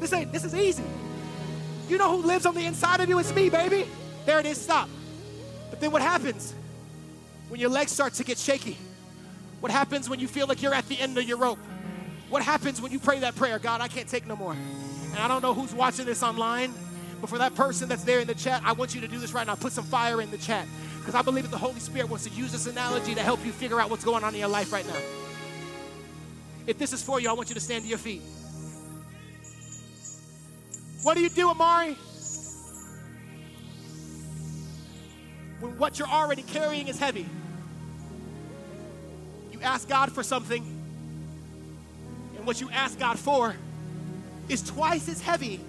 This ain't this is easy. You know who lives on the inside of you? It's me, baby. There it is. Stop. But then what happens when your legs start to get shaky? What happens when you feel like you're at the end of your rope? What happens when you pray that prayer? God, I can't take no more. And I don't know who's watching this online, but for that person that's there in the chat, I want you to do this right now. Put some fire in the chat because I believe that the Holy Spirit wants to use this analogy to help you figure out what's going on in your life right now. If this is for you, I want you to stand to your feet. What do you do, Amari? When what you're already carrying is heavy, you ask God for something, what you ask God for is twice as heavy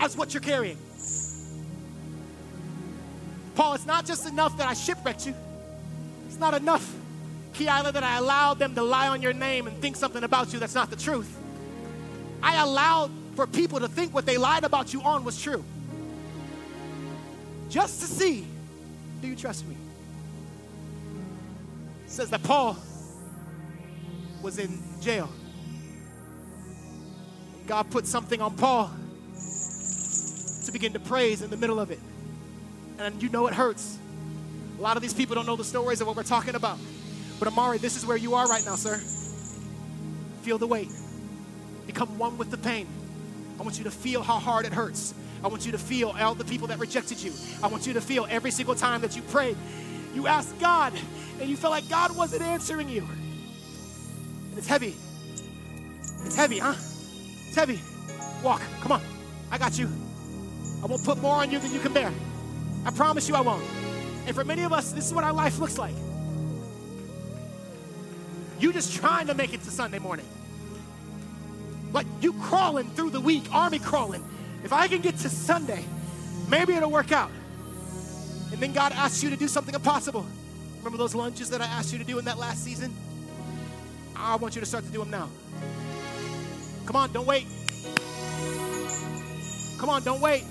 as what you're carrying. Paul, it's not just enough that I shipwrecked you. It's not enough, Keila, that I allowed them to lie on your name and think something about you that's not the truth. I allowed for people to think what they lied about you on was true. Just to see, do you trust me? It says that Paul was in jail. God put something on Paul to begin to praise in the middle of it. And you know it hurts. A lot of these people don't know the stories of what we're talking about. But Amari, this is where you are right now, sir. Feel the weight. Become one with the pain. I want you to feel how hard it hurts. I want you to feel all the people that rejected you. I want you to feel every single time that you prayed, you asked God, and you felt like God wasn't answering you. And it's heavy. It's heavy, huh? Heavy. Walk. Come on. I got you. I won't put more on you than you can bear. I promise you I won't. And for many of us, this is what our life looks like. You just trying to make it to Sunday morning. Like you crawling through the week, army crawling. If I can get to Sunday, maybe it'll work out. And then God asks you to do something impossible. Remember those lunges that I asked you to do in that last season? I want you to start to do them now. Come on, don't wait. Come on, don't wait.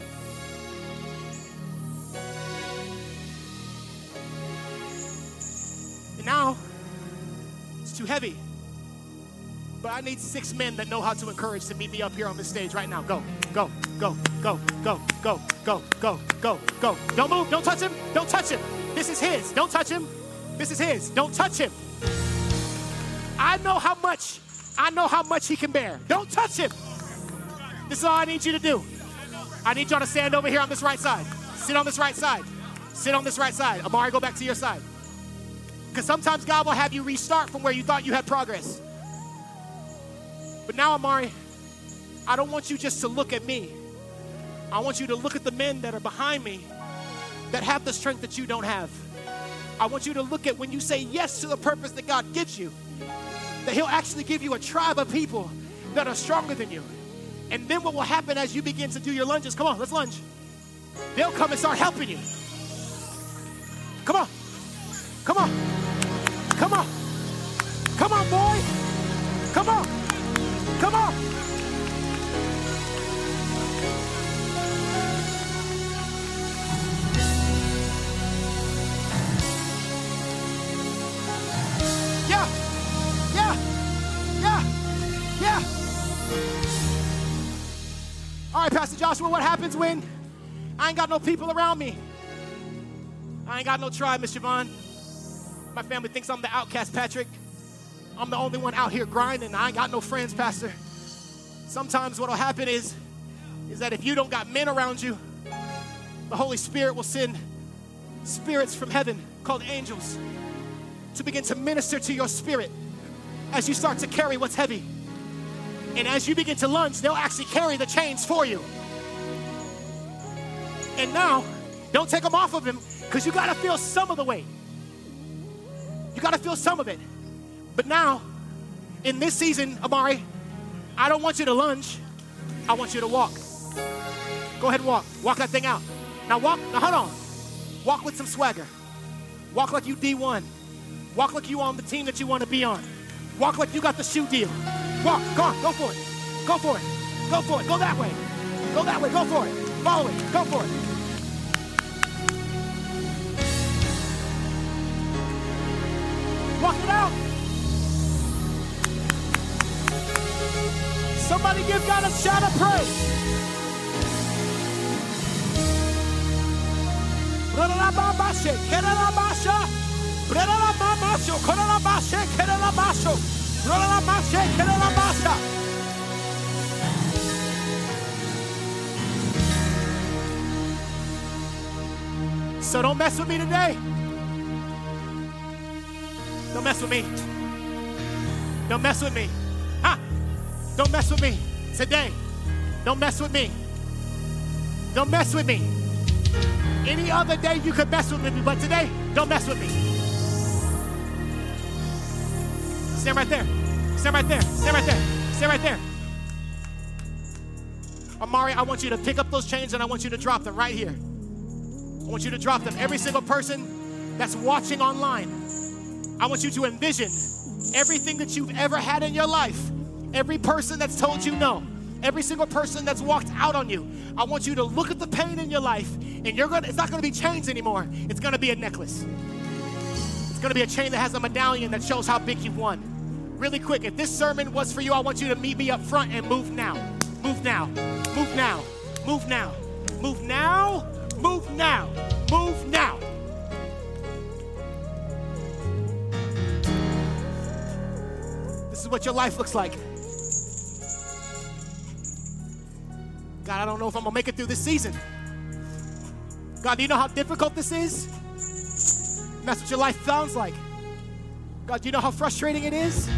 And now, it's too heavy. But I need six men that know how to encourage to meet me up here on this stage right now. Go, go, go, go, go, go, go, go, go, go. Don't move. Don't touch him. Don't touch him. This is his. Don't touch him. This is his. Don't touch him. I know how much, I know how much he can bear. Don't touch him. This is all I need you to do. I need y'all to stand over here on this right side. Sit on this right side. Sit on this right side. Amari, go back to your side. Because sometimes God will have you restart from where you thought you had progress. But now, Amari, I don't want you just to look at me. I want you to look at the men that are behind me that have the strength that you don't have. I want you to look at when you say yes to the purpose that God gives you, that He'll actually give you a tribe of people that are stronger than you. And then what will happen as you begin to do your lunges? Come on, let's lunge. They'll come and start helping you. Come on. Come on. Come on. Come on, boy. Pastor Joshua, what happens when I ain't got no people around me? I ain't got no tribe, Miss Javon. My family thinks I'm the outcast, Patrick. I'm the only one out here grinding. I ain't got no friends, Pastor. Sometimes what'll happen is, is that if you don't got men around you, the Holy Spirit will send spirits from heaven called angels to begin to minister to your spirit as you start to carry what's heavy. And as you begin to lunge, they'll actually carry the chains for you. And now, don't take them off of him because you got to feel some of the weight. You got to feel some of it. But now, in this season, Amari, I don't want you to lunge. I want you to walk. Go ahead and walk. Walk that thing out. Now walk. Now hold on. Walk with some swagger. Walk like you D1. Walk like you on the team that you want to be on. Walk like you got the shoe deal. Walk. Go on. Go for it. Go for it. Go for it. Go that way. Go that way. Go for it. Follow it. Go for it. Walk it out. Somebody give God a shout of praise. So don't mess with me today. Don't mess with me. Ah, don't mess with me. Don't mess with me today. Don't mess with me. Don't mess with me. Any other day you could mess with me, but today, don't mess with me. Stand right there. Stand right there. Stand right there. Stand right there. Amari, I want you to pick up those chains and I want you to drop them right here. I want you to drop them. Every single person that's watching online, I want you to envision everything that you've ever had in your life, every person that's told you no, every single person that's walked out on you. I want you to look at the pain in your life, and you're gonna, it's not gonna be chains anymore, it's gonna be a necklace. It's gonna be a chain that has a medallion that shows how big you've won. Really quick, if this sermon was for you, I want you to meet me up front and move now. Move now. Move now. Move now. Move now. Move now. Move now. This is what your life looks like. God, I don't know if I'm gonna make it through this season. God, do you know how difficult this is? And that's what your life sounds like. God, do you know how frustrating it is?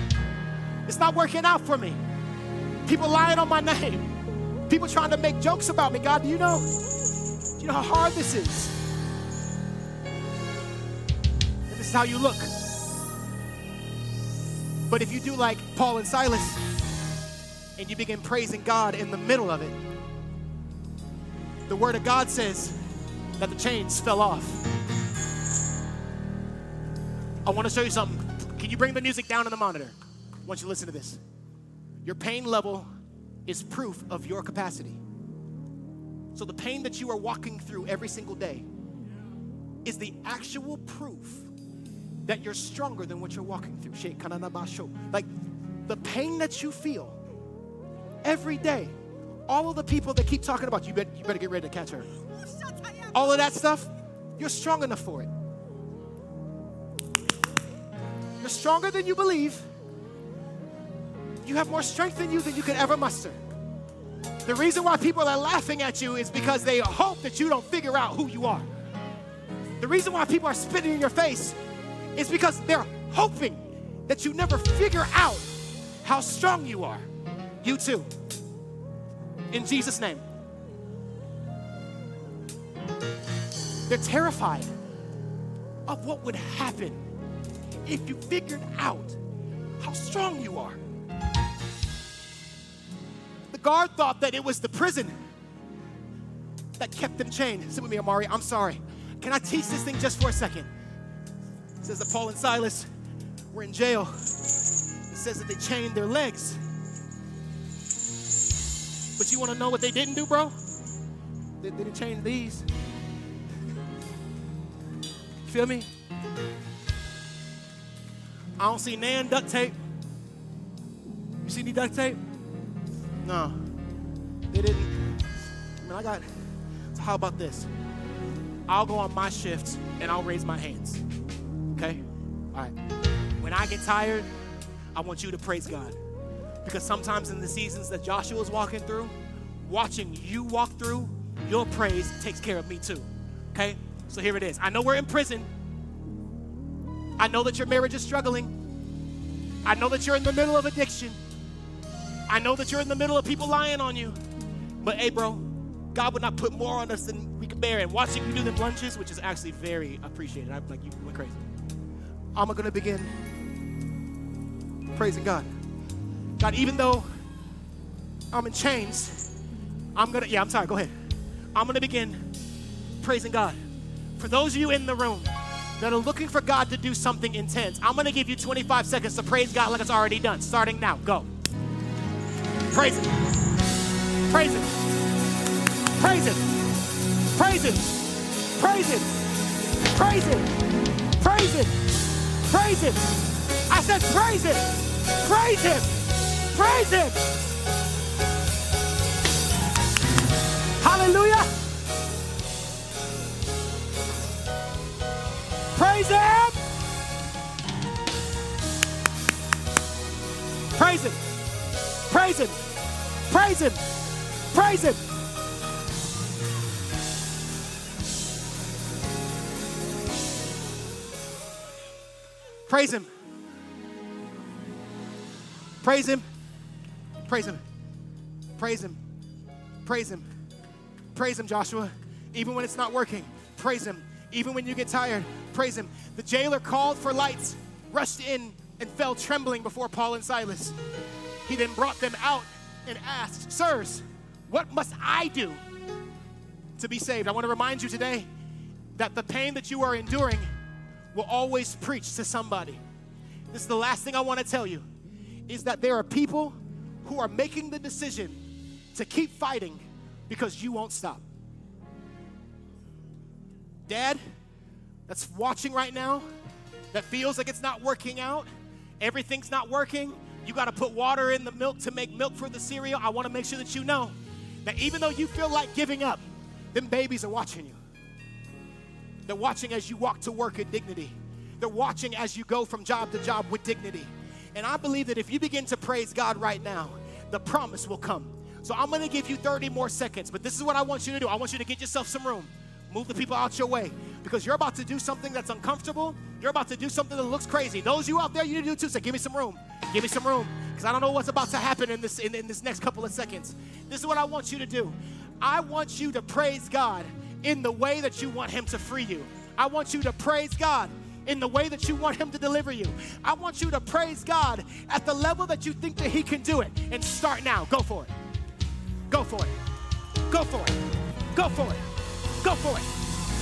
It's not working out for me. People lying on my name. People trying to make jokes about me. God, do you know? Do you know how hard this is? And this is how you look. But if you do like Paul and Silas and you begin praising God in the middle of it, the Word of God says that the chains fell off. I want to show you something. Can you bring the music down on the monitor? I want you to listen to this. Your pain level is proof of your capacity. So the pain that you are walking through every single day is the actual proof that you're stronger than what you're walking through. Like the pain that you feel every day, all of the people that keep talking about you, you better get ready to catch her. All of that stuff, you're strong enough for it. You're stronger than you believe. You have more strength in you than you could ever muster. The reason why people are laughing at you is because they hope that you don't figure out who you are. The reason why people are spitting in your face is because they're hoping that you never figure out how strong you are. You too. In Jesus' name. They're terrified of what would happen if you figured out how strong you are. The guard thought that it was the prison that kept them chained. Sit with me, Amari. I'm sorry. Can I teach this thing just for a second? It says that Paul and Silas were in jail. It says that they chained their legs. But you want to know what they didn't do, bro? They didn't chain these. Feel me? I don't see Nan duct tape. You see any duct tape? No. They didn't. I mean, I got. So how about this? I'll go on my shift and I'll raise my hands. Okay? All right. When I get tired, I want you to praise God. Because sometimes in the seasons that Joshua is walking through, watching you walk through, your praise takes care of me too. Okay? So here it is. I know we're in prison. I know that your marriage is struggling. I know that you're in the middle of addiction. I know that you're in the middle of people lying on you. But hey, bro, God would not put more on us than we can bear. And watching you do them lunges, which is actually very appreciated. I'm like, you went crazy. I'm gonna begin praising God. God, even though I'm in chains, I'm gonna, yeah, I'm sorry, go ahead. I'm gonna begin praising God. For those of you in the room that are looking for God to do something intense, I'm gonna give you 25 seconds to praise God like it's already done. Starting now, go. Praise Him. Praise Him. Praise Him. Praise Him. Praise Him. Praise Him. Praise Him. Praise Him. I said, praise Him. Praise Him. Praise Him. Hallelujah. Praise Him. Praise Him. Praise Him. Praise Him. Praise Him. Praise Him. Praise Him. Praise Him. Praise Him. Praise Him, Joshua. Even when it's not working, praise Him. Even when you get tired, praise Him. The jailer called for lights, rushed in, and fell trembling before Paul and Silas. He then brought them out and asked, Sirs, what must I do to be saved? I want to remind you today that the pain that you are enduring will always preach to somebody. This is the last thing I want to tell you is that there are people who are making the decision to keep fighting because you won't stop. Dad, that's watching right now, that feels like it's not working out, everything's not working, you got to put water in the milk to make milk for the cereal. I want to make sure that you know that even though you feel like giving up, them babies are watching you. They're watching as you walk to work in dignity. They're watching as you go from job to job with dignity. And I believe that if you begin to praise God right now, the promise will come. So I'm gonna give you 30 more seconds, but this is what I want you to do. I want you to get yourself some room. Move the people out your way because you're about to do something that's uncomfortable. You're about to do something that looks crazy. Those you out there, you need to do too. Say, give me some room. Give me some room because I don't know what's about to happen in this in, in this next couple of seconds. This is what I want you to do. I want you to praise God in the way that you want Him to free you. I want you to praise God in the way that you want Him to deliver you. I want you to praise God at the level that you think that He can do it. And start now. Go for it. Go for it. Go for it. Go for it. Go for it.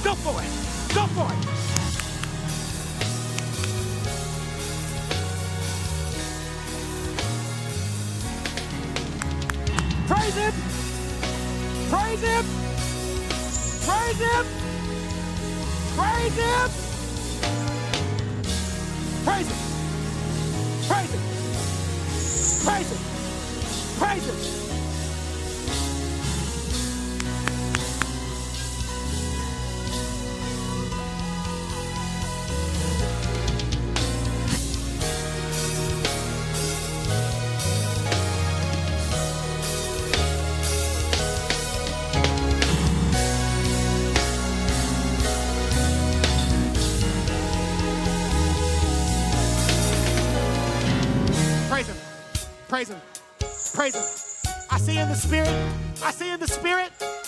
Go for it. Go for it. Praise Him. Praise Him. Praise Him. Praise Him. Praise Him. Praise Him. Praise Him. Praise Him.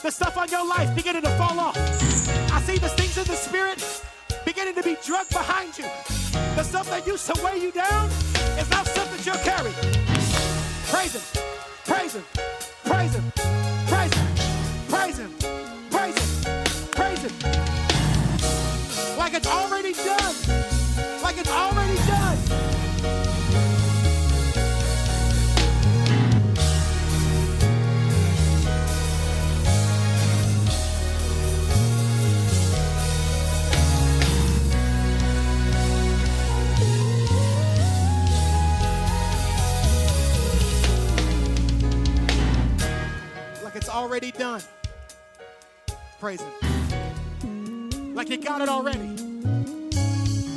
The stuff on your life beginning to fall off. I see the things in the Spirit beginning to be drugged behind you. The stuff that used to weigh you down is now stuff that you're carrying. Praise Him. Praise Him. Praise Him. Praise Him. Praise Him. Praise Him. Praise Him. Like it's already done. Already done. Praise Him. Like you got it already.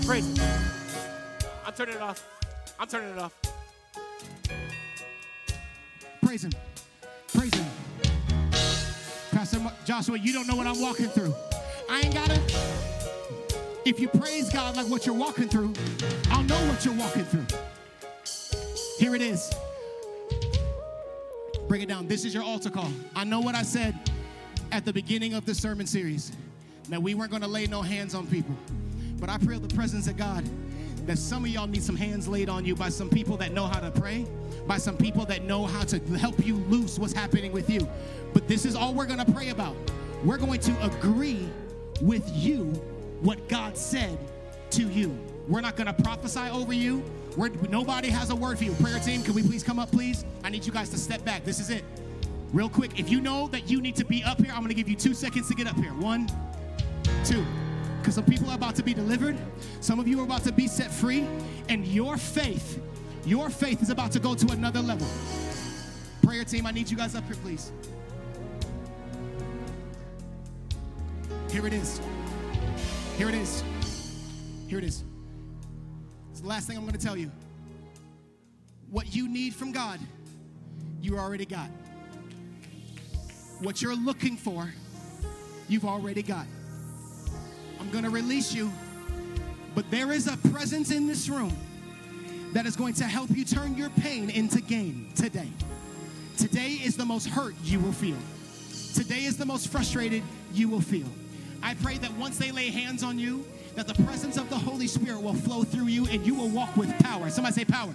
Praise Him. I'm turning it off. I'm turning it off. Praise him. Praise him. Pastor Joshua, you don't know what I'm walking through. I ain't got it. If you praise God like what you're walking through, I'll know what you're walking through. Here it is. Bring it down. This is your altar call. I know what I said at the beginning of the sermon series that we weren't going to lay no hands on people. But I pray the presence of God that some of y'all need some hands laid on you by some people that know how to pray, by some people that know how to help you loose what's happening with you. But this is all we're going to pray about. We're going to agree with you what God said to you. We're not going to prophesy over you. We're, nobody has a word for you. Prayer team, can we please come up, please? I need you guys to step back. This is it. Real quick, if you know that you need to be up here, I'm going to give you two seconds to get up here. One, two. Because some people are about to be delivered, some of you are about to be set free, and your faith, your faith is about to go to another level. Prayer team, I need you guys up here, please. Here it is. Here it is. Here it is. It's the last thing I'm going to tell you. What you need from God you already got. What you're looking for, you've already got. I'm going to release you, but there is a presence in this room that is going to help you turn your pain into gain today. Today is the most hurt you will feel. Today is the most frustrated you will feel. I pray that once they lay hands on you, that the presence of the Holy Spirit will flow through you and you will walk with power. Somebody say power.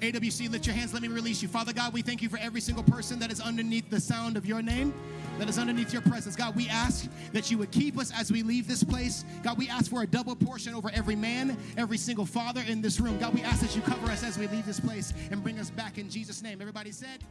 AWC, lift your hands. Let me release you. Father God, we thank you for every single person that is underneath the sound of your name, that is underneath your presence. God, we ask that you would keep us as we leave this place. God, we ask for a double portion over every man, every single father in this room. God, we ask that you cover us as we leave this place and bring us back in Jesus' name. Everybody said,